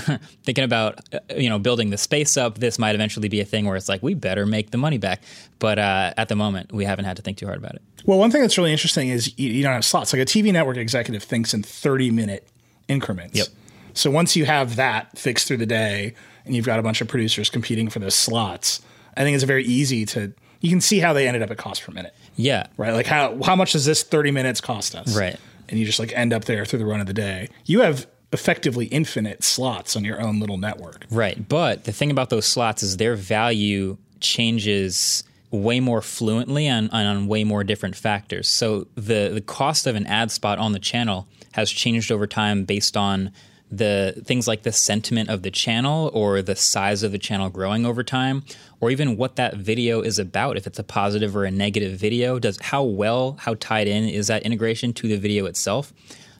thinking about uh, you know building the space up. This might eventually be a thing where it's like we better make the money back. But uh, at the moment we haven't had to think too hard about it. Well one thing that's really interesting is you, you don't have slots. Like a tv network executive thinks in 30 minute increments. Yep. So once you have that fixed through the day and you've got a bunch of producers competing for those slots i think it's very easy to you can see how they ended up at cost per minute. Yeah. Right? Like how how much does this 30 minutes cost us? Right and you just like end up there through the run of the day. You have effectively infinite slots on your own little network. Right. But the thing about those slots is their value changes way more fluently and, and, on way more different factors. So the the cost of an ad spot on the channel has changed over time based on the things like the sentiment of the channel or the size of the channel growing over time or even what that video is about if it's a positive or a negative video does how well how tied in is that integration to the video itself?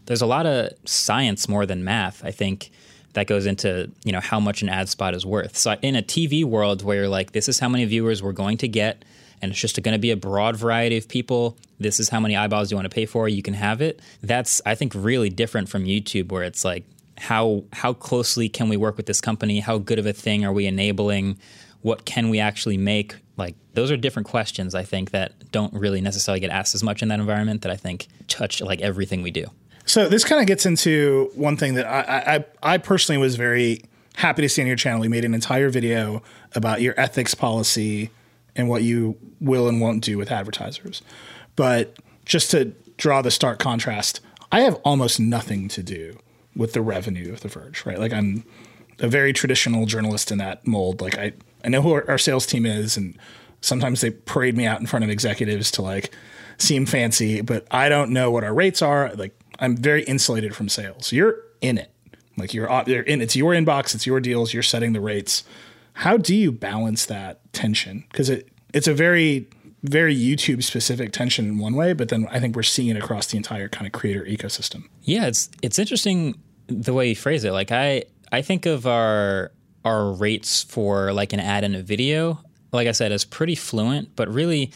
There's a lot of science more than math i think that goes into you know how much an ad spot is worth. So in a tv world where you're like this is how many viewers we're going to get and it's just going to be a broad variety of people this is how many eyeballs you want to pay for you can have it that's i think really different from youtube where it's like how how closely can we work with this company? How good of a thing are we enabling? What can we actually make? Like those are different questions I think that don't really necessarily get asked as much in that environment that I think touch like everything we do. So this kind of gets into one thing that I, I I personally was very happy to see on your channel. You made an entire video about your ethics policy and what you will and won't do with advertisers. But just to draw the stark contrast, I have almost nothing to do with the revenue of The Verge, right? Like I'm a very traditional journalist in that mold. Like I, I know who our, our sales team is, and sometimes they parade me out in front of executives to like seem fancy, but I don't know what our rates are. Like I'm very insulated from sales. You're in it. Like you're, uh, you're in. It's your inbox. It's your deals. You're setting the rates. How do you balance that tension? Because it it's a very very YouTube specific tension in one way, but then I think we're seeing it across the entire kind of creator ecosystem. Yeah, it's it's interesting the way you phrase it. Like I I think of our our rates for like an ad in a video, like I said, as pretty fluent, but really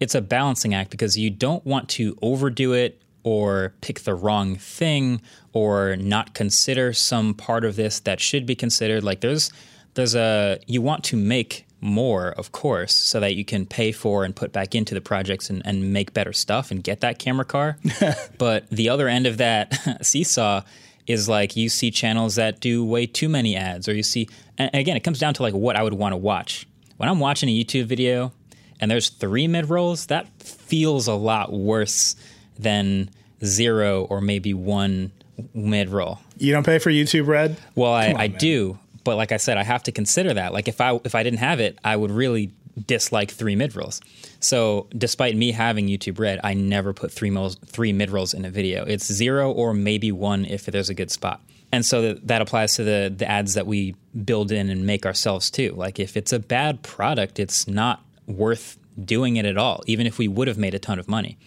it's a balancing act because you don't want to overdo it or pick the wrong thing or not consider some part of this that should be considered. Like there's there's a you want to make more, of course, so that you can pay for and put back into the projects and, and make better stuff and get that camera car. but the other end of that seesaw is like you see channels that do way too many ads, or you see, and again, it comes down to like what I would want to watch. When I'm watching a YouTube video and there's three mid rolls, that feels a lot worse than zero or maybe one mid roll. You don't pay for YouTube Red? Well, I, on, I do, but like I said, I have to consider that. Like if I if I didn't have it, I would really dislike three mid rolls. So despite me having YouTube Red, I never put three mil- three mid rolls in a video. It's zero or maybe one if there's a good spot. And so that, that applies to the the ads that we build in and make ourselves too. Like if it's a bad product, it's not worth doing it at all, even if we would have made a ton of money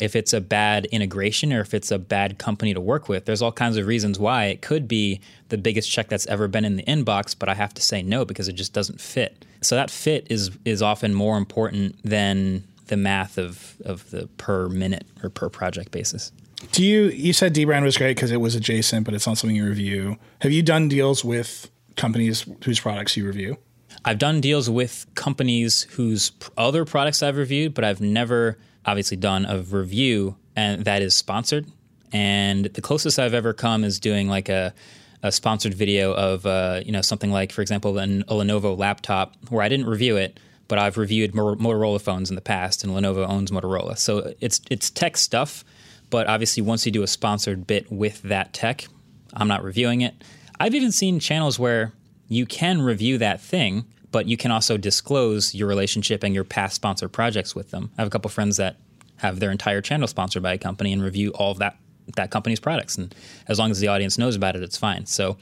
if it's a bad integration or if it's a bad company to work with. There's all kinds of reasons why it could be the biggest check that's ever been in the inbox, but I have to say no because it just doesn't fit. So that fit is is often more important than the math of of the per minute or per project basis. Do you you said Dbrand was great because it was adjacent, but it's not something you review. Have you done deals with companies whose products you review? I've done deals with companies whose other products I've reviewed, but I've never obviously done a review and that is sponsored. And the closest I've ever come is doing like a, a sponsored video of uh, you know something like, for example, an, a Lenovo laptop where I didn't review it, but I've reviewed Motorola phones in the past, and Lenovo owns Motorola, so it's it's tech stuff. But obviously, once you do a sponsored bit with that tech, I'm not reviewing it. I've even seen channels where you can review that thing, but you can also disclose your relationship and your past sponsored projects with them. I have a couple friends that have their entire channel sponsored by a company and review all of that that company's products. And as long as the audience knows about it, it's fine. So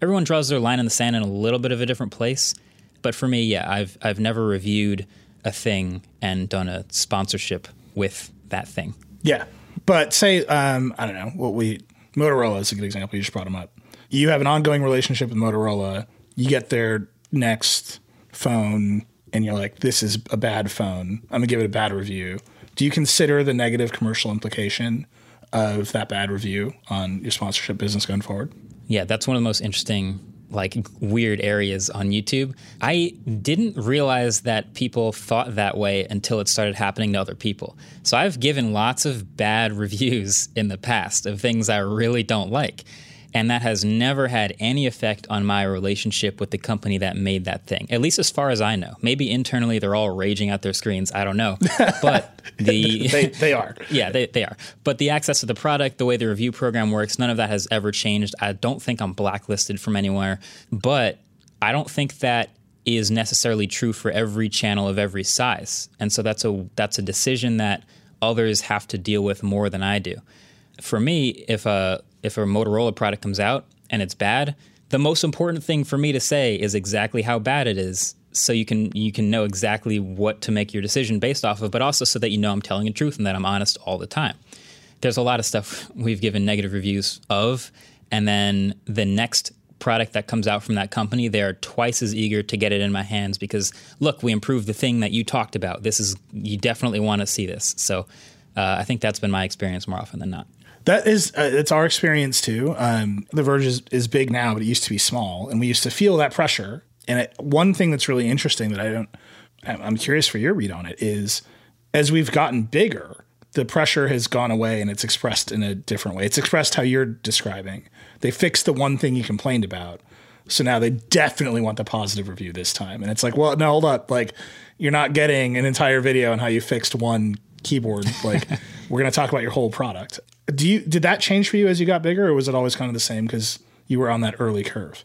everyone draws their line in the sand in a little bit of a different place. But for me, yeah, I've I've never reviewed a thing and done a sponsorship with that thing. Yeah, but say um, I don't know what we Motorola is a good example. You just brought them up. You have an ongoing relationship with Motorola. You get their next phone and you're like, this is a bad phone. I'm gonna give it a bad review. Do you consider the negative commercial implication of that bad review on your sponsorship business going forward? Yeah, that's one of the most interesting like weird areas on YouTube. I didn't realize that people thought that way until it started happening to other people. So I've given lots of bad reviews in the past of things I really don't like. And that has never had any effect on my relationship with the company that made that thing, at least as far as I know. Maybe internally they're all raging at their screens. I don't know. But the. they, they are. yeah, they, they are. But the access to the product, the way the review program works, none of that has ever changed. I don't think I'm blacklisted from anywhere. But I don't think that is necessarily true for every channel of every size. And so that's a that's a decision that others have to deal with more than I do. For me, if a if a Motorola product comes out and it's bad, the most important thing for me to say is exactly how bad it is so you can you can know exactly what to make your decision based off of, but also so that you know I'm telling the truth and that I'm honest all the time. There's a lot of stuff we've given negative reviews of, and then the next product that comes out from that company, they're twice as eager to get it in my hands because look, we improved the thing that you talked about. This is you definitely want to see this. So uh, I think that's been my experience more often than not. That is, uh, it's our experience too. Um, the Verge is, is big now, but it used to be small, and we used to feel that pressure. And it, one thing that's really interesting that I don't, I'm curious for your read on it is, as we've gotten bigger, the pressure has gone away and it's expressed in a different way. It's expressed how you're describing. They fixed the one thing you complained about. So now they definitely want the positive review this time. And it's like, well, no, hold up. Like, you're not getting an entire video on how you fixed one keyboard. Like, we're going to talk about your whole product. Do you did that change for you as you got bigger, or was it always kind of the same because you were on that early curve?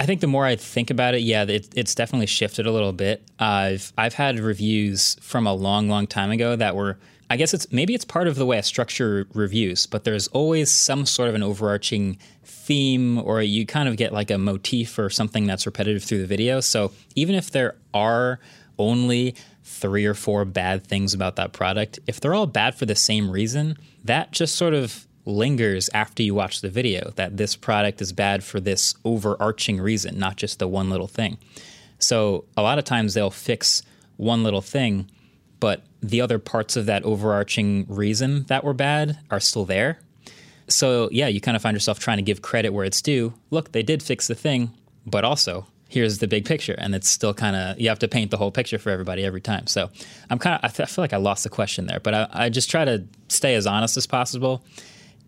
I think the more I think about it, yeah, it, it's definitely shifted a little bit. I've I've had reviews from a long, long time ago that were. I guess it's maybe it's part of the way I structure reviews, but there's always some sort of an overarching theme, or you kind of get like a motif or something that's repetitive through the video. So even if there are only three or four bad things about that product, if they're all bad for the same reason, that just sort of lingers after you watch the video that this product is bad for this overarching reason, not just the one little thing. So a lot of times they'll fix one little thing, but the other parts of that overarching reason that were bad are still there. So yeah, you kind of find yourself trying to give credit where it's due. Look, they did fix the thing, but also here's the big picture. And it's still kind of you have to paint the whole picture for everybody every time. So i'm kind of I, feel like i lost the question there but I, I just try to stay as honest as possible.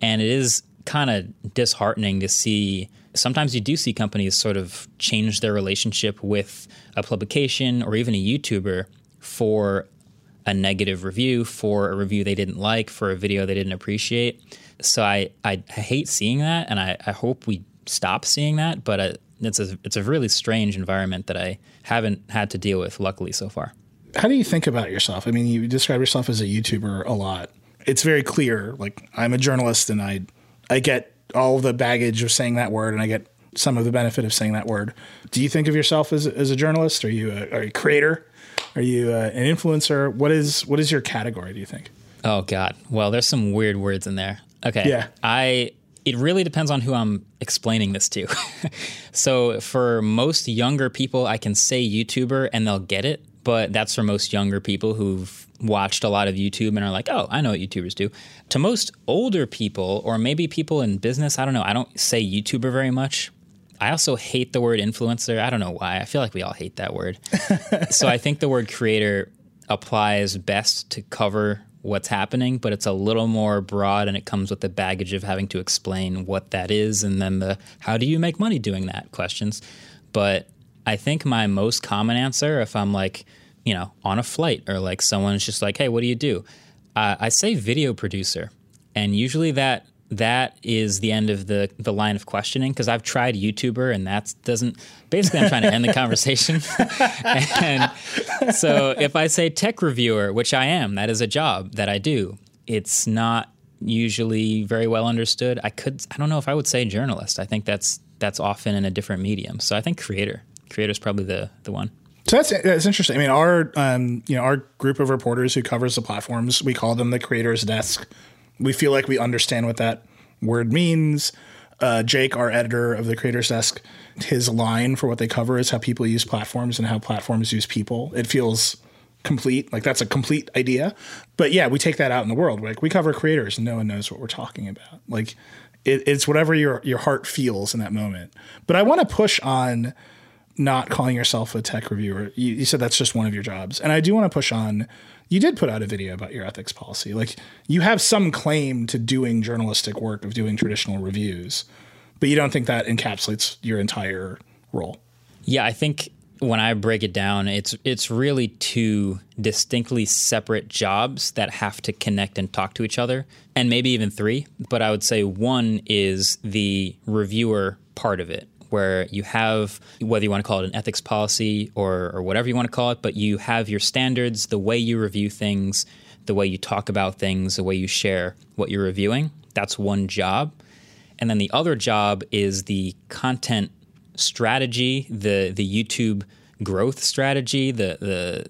And it is kind of disheartening to see sometimes you do see companies sort of change their relationship with a publication or even a youtuber for a negative review for a review they didn't like for a video they didn't appreciate. So i, I hate seeing that and I, I hope we stop seeing that but it's a it's a really strange environment that I haven't had to deal with luckily so far. How do you think about yourself? I mean, you describe yourself as a YouTuber a lot. It's very clear. Like I'm a journalist, and I I get all the baggage of saying that word, and I get some of the benefit of saying that word. Do you think of yourself as, as a journalist? Are you a, are you a creator? Are you uh, an influencer? What is what is your category? Do you think? Oh God. Well, there's some weird words in there. Okay. Yeah. I it really depends on who I'm explaining this to. so for most younger people, I can say YouTuber and they'll get it, but that's for most younger people who've watched a lot of YouTube and are like, oh, I know what YouTubers do. To most older people, or maybe people in business, I don't know, I don't say YouTuber very much. I also hate the word influencer. I don't know why. I feel like we all hate that word. so I think the word creator applies best to cover what's happening, but it's a little more broad and it comes with the baggage of having to explain what that is and then the how do you make money doing that questions. But I think my most common answer, if I'm like, you know, on a flight or like someone's just like, hey, what do you do? Uh, I say video producer. And usually that that is the end of the the line of questioning because I've tried YouTuber and that doesn't basically I'm trying to end the conversation. and so if I say tech reviewer, which I am, that is a job that I do. It's not usually very well understood. I could I don't know if I would say journalist. I think that's that's often in a different medium. So I think creator. Creator is probably the the one. So that's that's interesting. I mean, our um, you know our group of reporters who covers the platforms, we call them the creators desk we feel like we understand what that word means. Uh, Jake, our editor of the Creators Desk, his line for what they cover is how people use platforms and how platforms use people. It feels complete, like that's a complete idea. But yeah, we take that out in the world. Like we cover creators, and no one knows what we're talking about. Like it, it's whatever your your heart feels in that moment. But I want to push on not calling yourself a tech reviewer. You, you said that's just one of your jobs, and I do want to push on you did put out a video about your ethics policy. Like you have some claim to doing journalistic work of doing traditional reviews, but you don't think that encapsulates your entire role. Yeah, I think when I break it down, it's it's really two distinctly separate jobs that have to connect and talk to each other, and maybe even three. But I would say one is the reviewer part of it, where you have whether you want to call it an ethics policy or, or whatever you want to call it, but you have your standards, the way you review things, the way you talk about things, the way you share what you're reviewing. That's one job. And then the other job is the content strategy, the the YouTube growth strategy, the the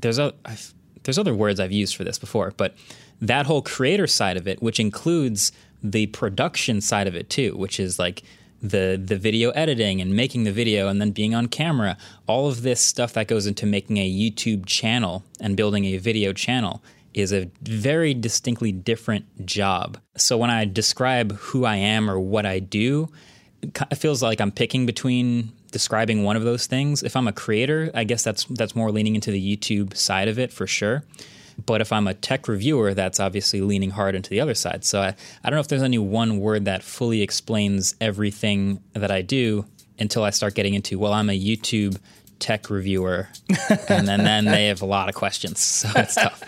there's a I've, there's other words I've used for this before, but that whole creator side of it, which includes the production side of it too, which is like the the video editing and making the video and then being on camera, all of this stuff that goes into making a YouTube channel and building a video channel is a very distinctly different job. So when I describe who I am or what I do, it feels like I'm picking between describing one of those things. If I'm a creator, I guess that's that's more leaning into the YouTube side of it for sure. But if I'm a tech reviewer, that's obviously leaning hard into the other side. So I, I don't know if there's any one word that fully explains everything that I do until I start getting into, well, I'm a YouTube tech reviewer. and then, then they have a lot of questions. So it's tough.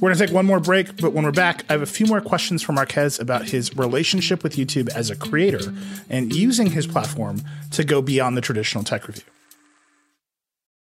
We're going to take one more break, but when we're back, I have a few more questions for Marquez about his relationship with YouTube as a creator and using his platform to go beyond the traditional tech review.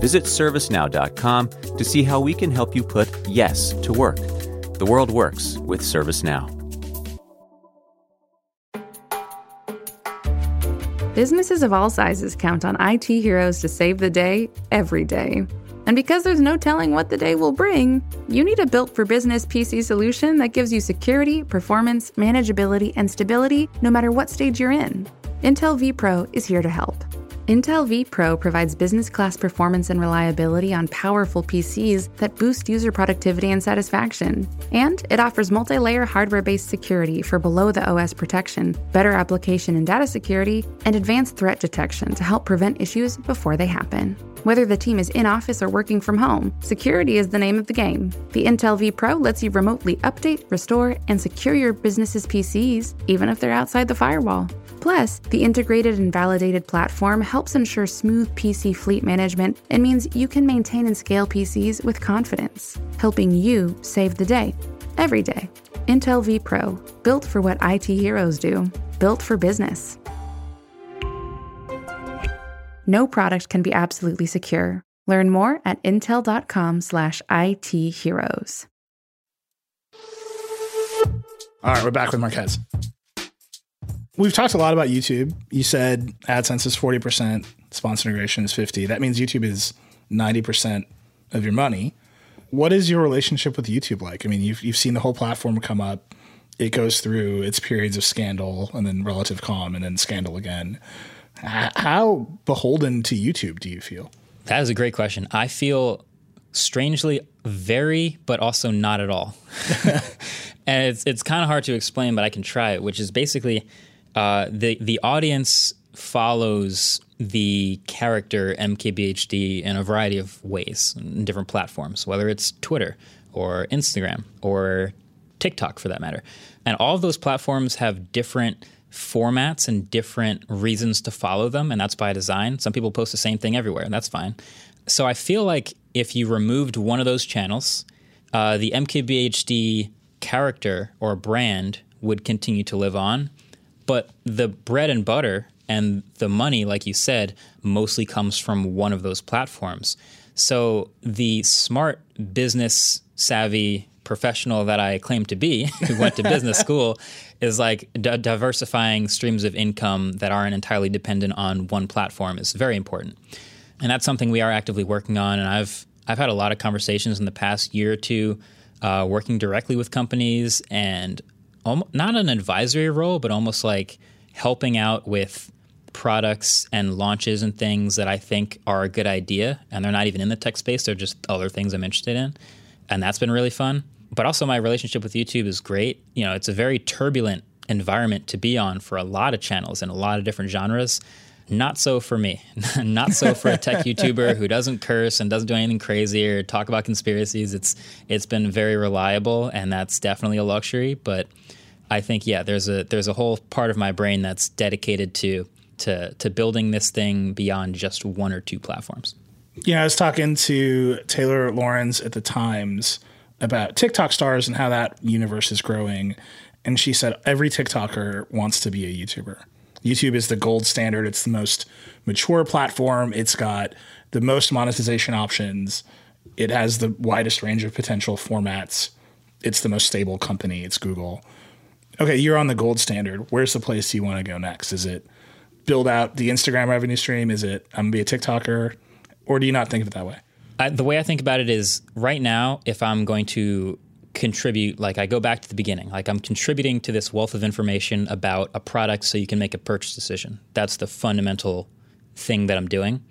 Visit servicenow.com to see how we can help you put yes to work. The world works with ServiceNow. Businesses of all sizes count on IT heroes to save the day every day. And because there's no telling what the day will bring, you need a built for business PC solution that gives you security, performance, manageability, and stability no matter what stage you're in. Intel vPro is here to help. Intel vPro provides business class performance and reliability on powerful PCs that boost user productivity and satisfaction. And it offers multi layer hardware based security for below the OS protection, better application and data security, and advanced threat detection to help prevent issues before they happen. Whether the team is in office or working from home, security is the name of the game. The Intel vPro lets you remotely update, restore, and secure your business's PCs, even if they're outside the firewall. Plus, the integrated and validated platform helps ensure smooth PC fleet management and means you can maintain and scale PCs with confidence, helping you save the day every day. Intel vPro, built for what IT heroes do, built for business. No product can be absolutely secure. Learn more at intel.com/itheroes. All right, we're back with Marques. We've talked a lot about YouTube. You said AdSense is 40%, sponsor integration is 50. That means YouTube is 90% of your money. What is your relationship with YouTube like? I mean, you've, you've seen the whole platform come up. It goes through its periods of scandal and then relative calm and then scandal again. How beholden to YouTube do you feel? That is a great question. I feel strangely very, but also not at all. and it's it's kind of hard to explain, but I can try it. Which is basically uh, the the audience follows the character MKBHD in a variety of ways in different platforms, whether it's Twitter or Instagram or TikTok for that matter. And all of those platforms have different formats and different reasons to follow them, and that's by design. Some people post the same thing everywhere, and that's fine. So I feel like if you removed one of those channels, uh, the MKBHD character or brand would continue to live on, but the bread and butter and the money, like you said, mostly comes from one of those platforms. So the smart business savvy professional that I claim to be, who went to business school, is like d- diversifying streams of income that aren't entirely dependent on one platform is very important, and that's something we are actively working on. And I've I've had a lot of conversations in the past year or two, uh, working directly with companies and not an advisory role, but almost like helping out with products and launches and things that I think are a good idea, and they're not even in the tech space; they're just other things I'm interested in, and that's been really fun but also my relationship with YouTube is great. You know, it's a very turbulent environment to be on for a lot of channels and a lot of different genres. Not so for me. Not so for a tech YouTuber who doesn't curse and doesn't do anything crazy or talk about conspiracies. It's it's been very reliable and that's definitely a luxury, but I think yeah, there's a there's a whole part of my brain that's dedicated to to to building this thing beyond just one or two platforms. Yeah, I was talking to Taylor Lorenz at the Times about TikTok stars and how that universe is growing. And she said every TikToker wants to be a YouTuber. YouTube is the gold standard. It's the most mature platform. It's got the most monetization options. It has the widest range of potential formats. It's the most stable company. It's Google. Okay, you're on the gold standard. Where's the place you want to go next? Is it build out the Instagram revenue stream? Is it I'm gonna be a TikToker? Or do you not think of it that way? I, the way I think about it is right now, if I'm going to contribute like I go back to the beginning. Like I'm contributing to this wealth of information about a product so you can make a purchase decision. That's the fundamental thing that I'm doing.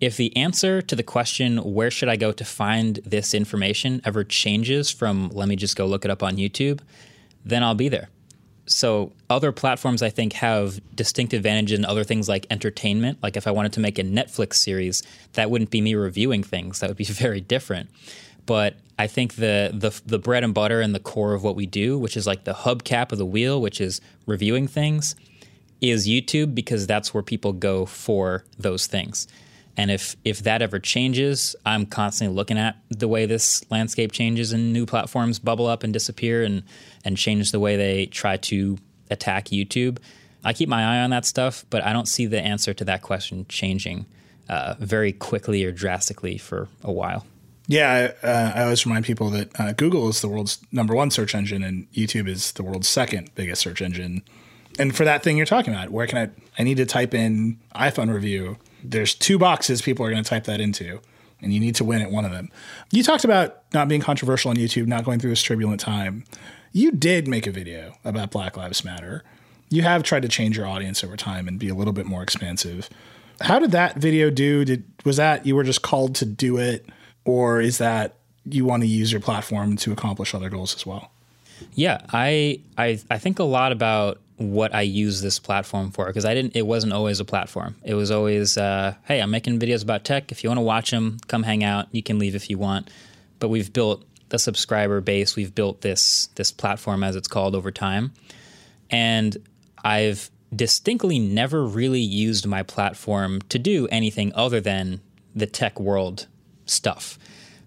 If the answer to the question where should I go to find this information ever changes from let me just go look it up on YouTube, then I'll be there. So other platforms I think have distinct advantage in other things like entertainment. Like if I wanted to make a Netflix series, that wouldn't be me reviewing things. That would be very different. But I think the the the bread and butter and the core of what we do, which is like the hubcap of the wheel, which is reviewing things, is YouTube because that's where people go for those things. And if if that ever changes, I'm constantly looking at the way this landscape changes and new platforms bubble up and disappear and and change the way they try to attack YouTube. I keep my eye on that stuff, but I don't see the answer to that question changing uh, very quickly or drastically for a while. Yeah, I, uh, I always remind people that uh, Google is the world's number one search engine, and YouTube is the world's second biggest search engine. And for that thing you're talking about, where can I? I need to type in iPhone review. There's two boxes people are going to type that into, and you need to win at one of them. You talked about not being controversial on YouTube, not going through this turbulent time. You did make a video about Black Lives Matter. You have tried to change your audience over time and be a little bit more expansive. How did that video do? Did was that you were just called to do it? or is that you want to use your platform to accomplish other goals as well? Yeah, I I I think a lot about what I use this platform for because I didn't. It wasn't always a platform. It was always, uh, hey, I'm making videos about tech. If you want to watch them, come hang out. You can leave if you want. But we've built a subscriber base. We've built this this platform as it's called over time, and I've distinctly never really used my platform to do anything other than the tech world stuff.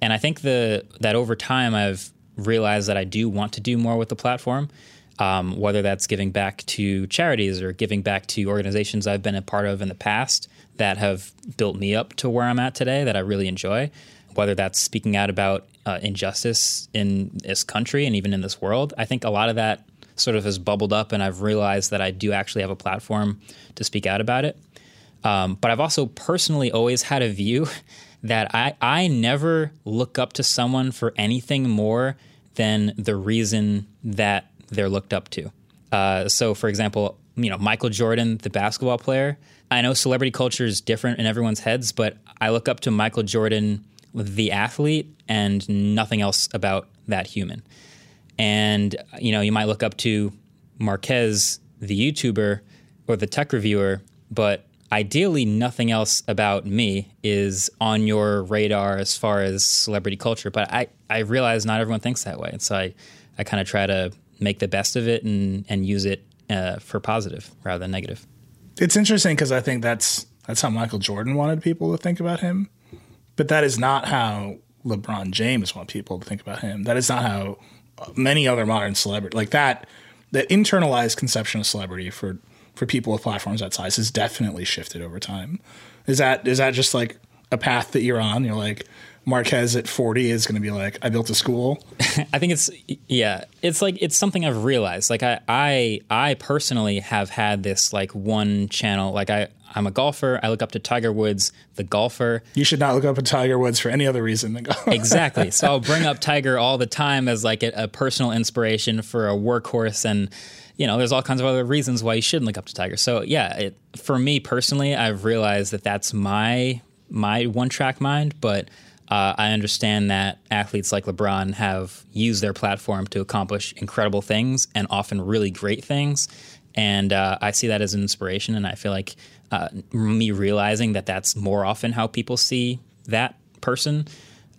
And I think the that over time I've realized that I do want to do more with the platform. Um, whether that's giving back to charities or giving back to organizations I've been a part of in the past that have built me up to where I'm at today that I really enjoy, whether that's speaking out about uh, injustice in this country and even in this world. I think a lot of that sort of has bubbled up, and I've realized that I do actually have a platform to speak out about it. Um, but I've also personally always had a view that I, I never look up to someone for anything more than the reason that they're looked up to. Uh, so, for example, you know, Michael Jordan, the basketball player, I know celebrity culture is different in everyone's heads, but I look up to Michael Jordan, the athlete, and nothing else about that human. And, you know, you might look up to Marquez, the YouTuber or the tech reviewer, but ideally nothing else about me is on your radar as far as celebrity culture but i, I realize not everyone thinks that way and so i, I kind of try to make the best of it and, and use it uh, for positive rather than negative it's interesting because i think that's that's how michael jordan wanted people to think about him but that is not how lebron james want people to think about him that is not how many other modern celebrities like that the internalized conception of celebrity for for people with platforms that size has definitely shifted over time. Is that is that just like a path that you're on? You're like Marques at 40 is going to be like, I built a school. I think it's yeah, it's like it's something I've realized. Like I I I personally have had this like one channel. Like I I'm a golfer. I look up to Tiger Woods, the golfer. You should not look up to Tiger Woods for any other reason than golf. exactly. So I'll bring up Tiger all the time as like a, a personal inspiration for a workhorse and you know, there's all kinds of other reasons why you shouldn't look up to Tiger. So yeah, it, for me personally, I've realized that that's my my one track mind, but uh, I understand that athletes like LeBron have used their platform to accomplish incredible things and often really great things, and uh, I see that as an inspiration. And I feel like uh, me realizing that that's more often how people see that person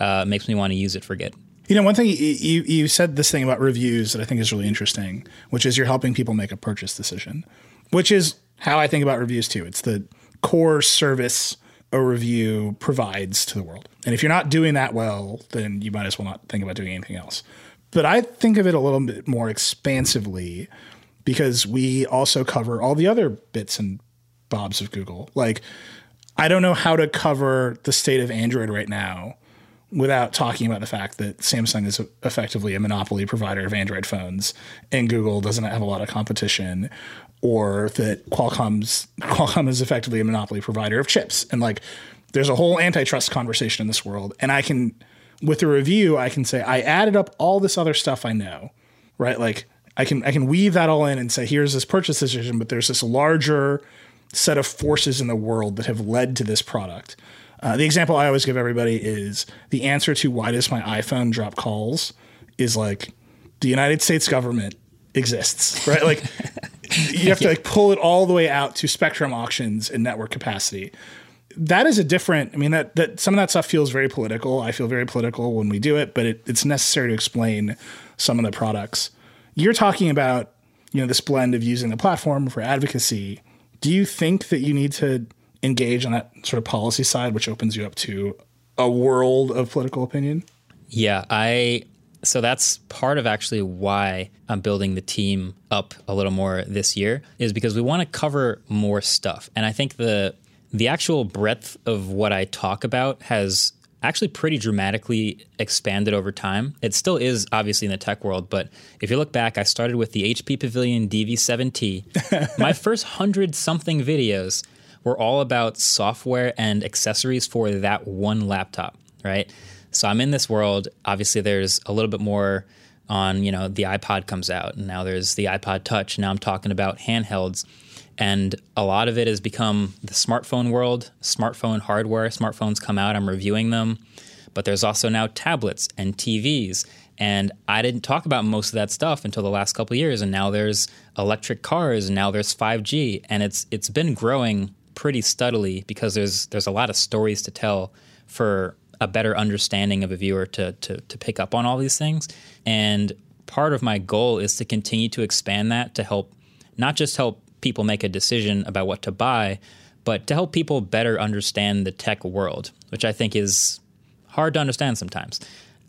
uh, makes me want to use it for good. You know, one thing you, you said this thing about reviews that I think is really interesting, which is you're helping people make a purchase decision, which is how I think about reviews too. It's the core service a review provides to the world. And if you're not doing that well, then you might as well not think about doing anything else. But I think of it a little bit more expansively because we also cover all the other bits and bobs of Google. Like, I don't know how to cover the state of Android right now without talking about the fact that Samsung is effectively a monopoly provider of Android phones and Google doesn't have a lot of competition or that Qualcomm's Qualcomm is effectively a monopoly provider of chips and like there's a whole antitrust conversation in this world and I can With a review, I can say I added up all this other stuff I know, right? Like I can I can weave that all in and say here's this purchase decision, but there's this larger set of forces in the world that have led to this product. Uh, the example I always give everybody is the answer to why does my iPhone drop calls is like the United States government exists, right? Like you have to like pull it all the way out to spectrum auctions and network capacity. That is a different. I mean that that some of that stuff feels very political. I feel very political when we do it, but it, it's necessary to explain some of the products. You're talking about you know this blend of using the platform for advocacy. Do you think that you need to engage on that sort of policy side, which opens you up to a world of political opinion? Yeah, I so that's part of actually why I'm building the team up a little more this year is because we want to cover more stuff. And I think the the actual breadth of what I talk about has actually pretty dramatically expanded over time. It still is obviously in the tech world, but if you look back, I started with the HP Pavilion DV7T. My first 100 something videos were all about software and accessories for that one laptop, right? So I'm in this world. Obviously, there's a little bit more on, you know, the iPod comes out, and now there's the iPod Touch. Now I'm talking about handhelds. And a lot of it has become the smartphone world, smartphone hardware. Smartphones come out, I'm reviewing them. But there's also now tablets and TVs. And I didn't talk about most of that stuff until the last couple years. And now there's electric cars, and now there's 5G. And it's it's been growing pretty steadily because there's there's a lot of stories to tell for a better understanding of a viewer to, to, to pick up on all these things. And part of my goal is to continue to expand that to help not just help people make a decision about what to buy, but to help people better understand the tech world, which I think is hard to understand sometimes.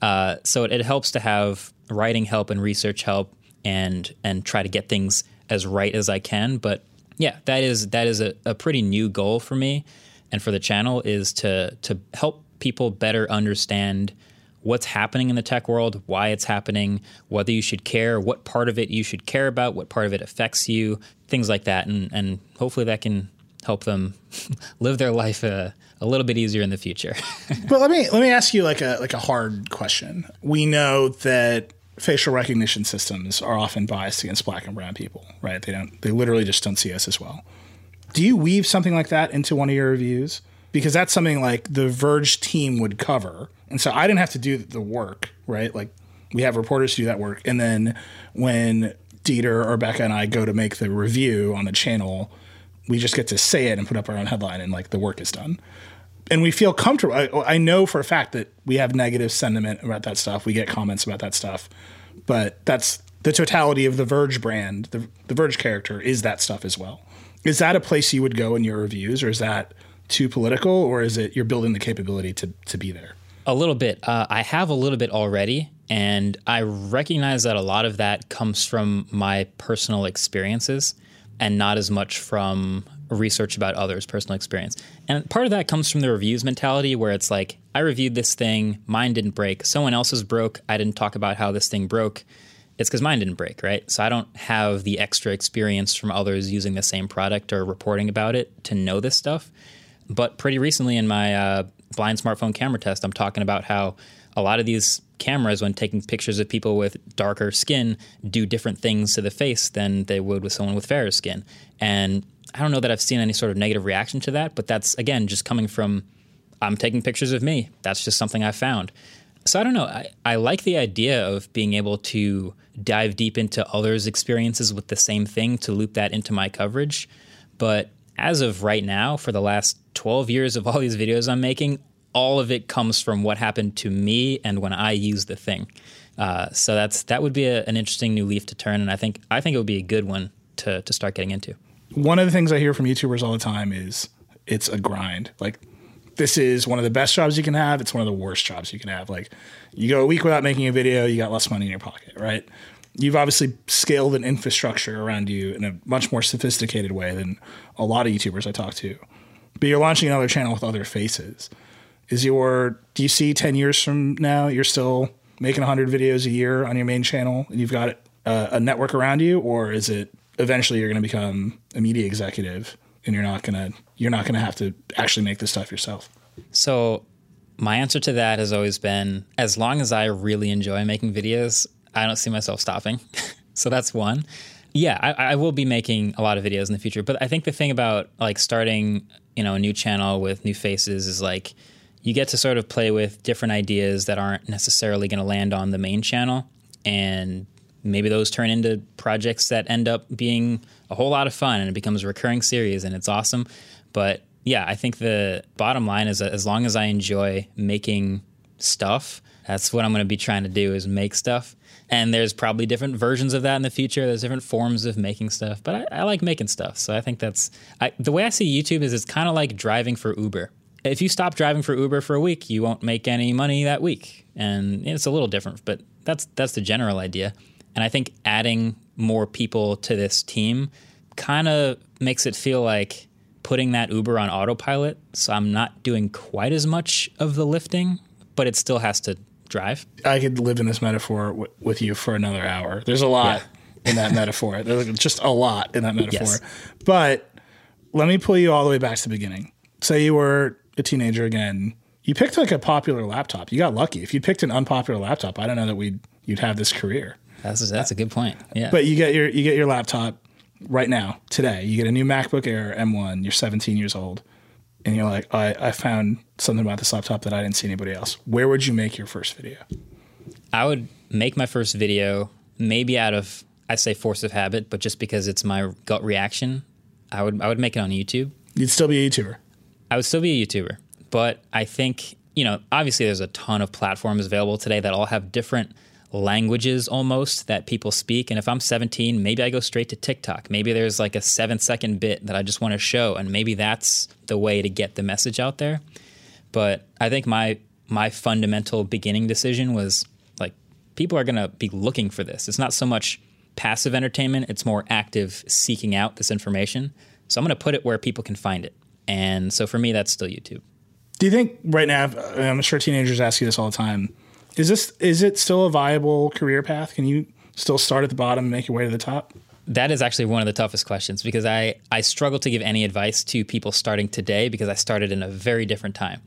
Uh, so it, it helps to have writing help and research help and and try to get things as right as I can. But yeah, that is that is a, a pretty new goal for me and for the channel is to to help people better understand what's happening in the tech world, why it's happening, whether you should care, what part of it you should care about, what part of it affects you, things like that. And, and hopefully that can help them live their life a, a little bit easier in the future. but let me let me ask you like a like a hard question. We know that facial recognition systems are often biased against black and brown people, right? They don't they literally just don't see us as well. Do you weave something like that into one of your reviews? Because that's something like the Verge team would cover. And so I didn't have to do the work, right? Like we have reporters do that work. And then when Dieter or Becca and I go to make the review on the channel, we just get to say it and put up our own headline and like the work is done. And we feel comfortable. I, I know for a fact that we have negative sentiment about that stuff. We get comments about that stuff, but that's the totality of the Verge brand. The, the Verge character is that stuff as well. Is that a place you would go in your reviews, or is that too political, or is it you're building the capability to to be there? A little bit. Uh, I have a little bit already, and I recognize that a lot of that comes from my personal experiences, and not as much from research about others' personal experience. And part of that comes from the reviews mentality, where it's like I reviewed this thing, mine didn't break, someone else's broke. I didn't talk about how this thing broke. It's because mine didn't break, right? So I don't have the extra experience from others using the same product or reporting about it to know this stuff. But pretty recently in my uh, blind smartphone camera test, I'm talking about how a lot of these cameras, when taking pictures of people with darker skin, do different things to the face than they would with someone with fairer skin. And I don't know that I've seen any sort of negative reaction to that, but that's again just coming from I'm taking pictures of me. That's just something I found. So I don't know. I, I like the idea of being able to dive deep into others' experiences with the same thing to loop that into my coverage. But as of right now, for the last 12 years of all these videos I'm making, all of it comes from what happened to me and when I use the thing. Uh, so that's that would be a, an interesting new leaf to turn, and I think I think it would be a good one to to start getting into. One of the things I hear from YouTubers all the time is it's a grind. Like this is one of the best jobs you can have. It's one of the worst jobs you can have. Like you go a week without making a video, you got less money in your pocket, right? You've obviously scaled an infrastructure around you in a much more sophisticated way than a lot of YouTubers I talk to. But you're launching another channel with other faces. Is your do you see 10 years from now you're still making 100 videos a year on your main channel and you've got a, a network around you or is it eventually you're going to become a media executive and you're not going to you're not going to have to actually make this stuff yourself? So My answer to that has always been as long as I really enjoy making videos, I don't see myself stopping. so that's one. Yeah, I, I, will be making a lot of videos in the future. But I think the thing about like starting, you know, a new channel with new faces is like you get to sort of play with different ideas that aren't necessarily going to land on the main channel. And maybe those turn into projects that end up being a whole lot of fun and it becomes a recurring series and it's awesome. But yeah, I think the bottom line is that as long as I enjoy making stuff, that's what I'm going to be trying to do is make stuff. And there's probably different versions of that in the future. There's different forms of making stuff, but I, I like making stuff. So I think that's I, the way I see YouTube is it's kind of like driving for Uber. If you stop driving for Uber for a week, you won't make any money that week, and it's a little different. But that's that's the general idea. And I think adding more people to this team kind of makes it feel like putting that Uber on autopilot. So I'm not doing quite as much of the lifting, but it still has to drive. I could live in this metaphor w- with you for another hour. There's a lot yeah. in that metaphor. There's just a lot in that metaphor. Yes. But let me pull you all the way back to the beginning. Say you were a teenager again. You picked like a popular laptop. You got lucky. If you picked an unpopular laptop, I don't know that we'd you'd have this career. That's a, that's a good point. Yeah. But you get your you get your laptop right now today. You get a new MacBook Air M1. You're 17 years old and you're like, I, I found something about this laptop that I didn't see anybody else. Where would you make your first video? I would make my first video maybe out of I say force of habit, but just because it's my gut reaction, I would I would make it on YouTube. You'd still be a YouTuber. I would still be a YouTuber, but I think you know obviously there's a ton of platforms available today that all have different languages almost that people speak. And if I'm 17, maybe I go straight to TikTok. Maybe there's like a seven second bit that I just want to show, and maybe that's the way to get the message out there. But I think my my fundamental beginning decision was like people are going to be looking for this. It's not so much passive entertainment; it's more active seeking out this information. So I'm going to put it where people can find it. And so for me, that's still YouTube. Do you think right now? I'm sure teenagers ask you this all the time is this is it still a viable career path? Can you still start at the bottom and make your way to the top? That is actually one of the toughest questions because I, I struggle to give any advice to people starting today because I started in a very different time.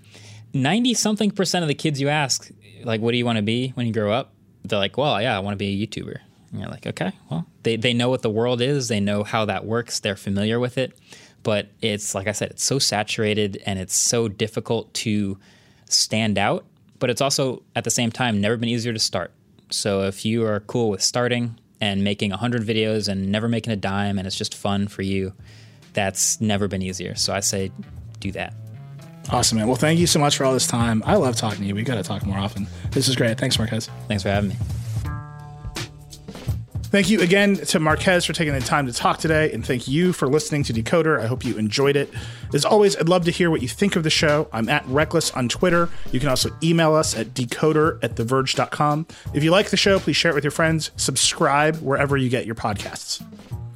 90 something percent of the kids you ask, like, what do you want to be when you grow up? They're like, well, yeah, I want to be a YouTuber. And you're like, okay, well, they, they know what the world is, they know how that works, they're familiar with it. But it's, like I said, it's so saturated and it's so difficult to stand out but it's also at the same time never been easier to start. So if you are cool with starting and making 100 videos and never making a dime and it's just fun for you, that's never been easier. So I say do that. Awesome, man. Well, thank you so much for all this time. I love talking to you. We got to talk more often. This is great. Thanks, Marques. Thanks for having me. Thank you again to Marquez for taking the time to talk today, and thank you for listening to Decoder. I hope you enjoyed it. As always, I'd love to hear what you think of the show. I'm at Reckless on Twitter. You can also email us at decoder at theverge.com. If you like the show, please share it with your friends. Subscribe wherever you get your podcasts.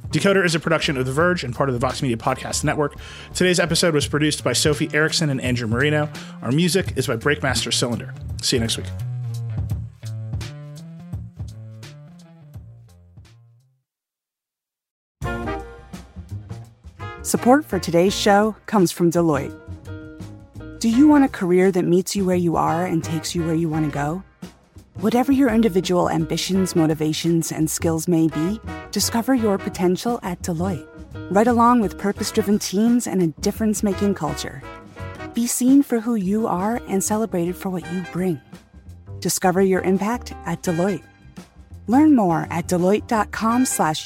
Decoder is a production of The Verge and part of the Vox Media Podcast Network. Today's episode was produced by Sophie Erickson and Andrew Marino. Our music is by Breakmaster Cylinder. See you next week. Support for today's show comes from Deloitte. Do you want a career that meets you where you are and takes you where you want to go? Whatever your individual ambitions, motivations, and skills may be, discover your potential at Deloitte. Right along with purpose driven teams and a difference making culture. Be seen for who you are and celebrated for what you bring. Discover your impact at Deloitte. Learn more at deloitte.com slash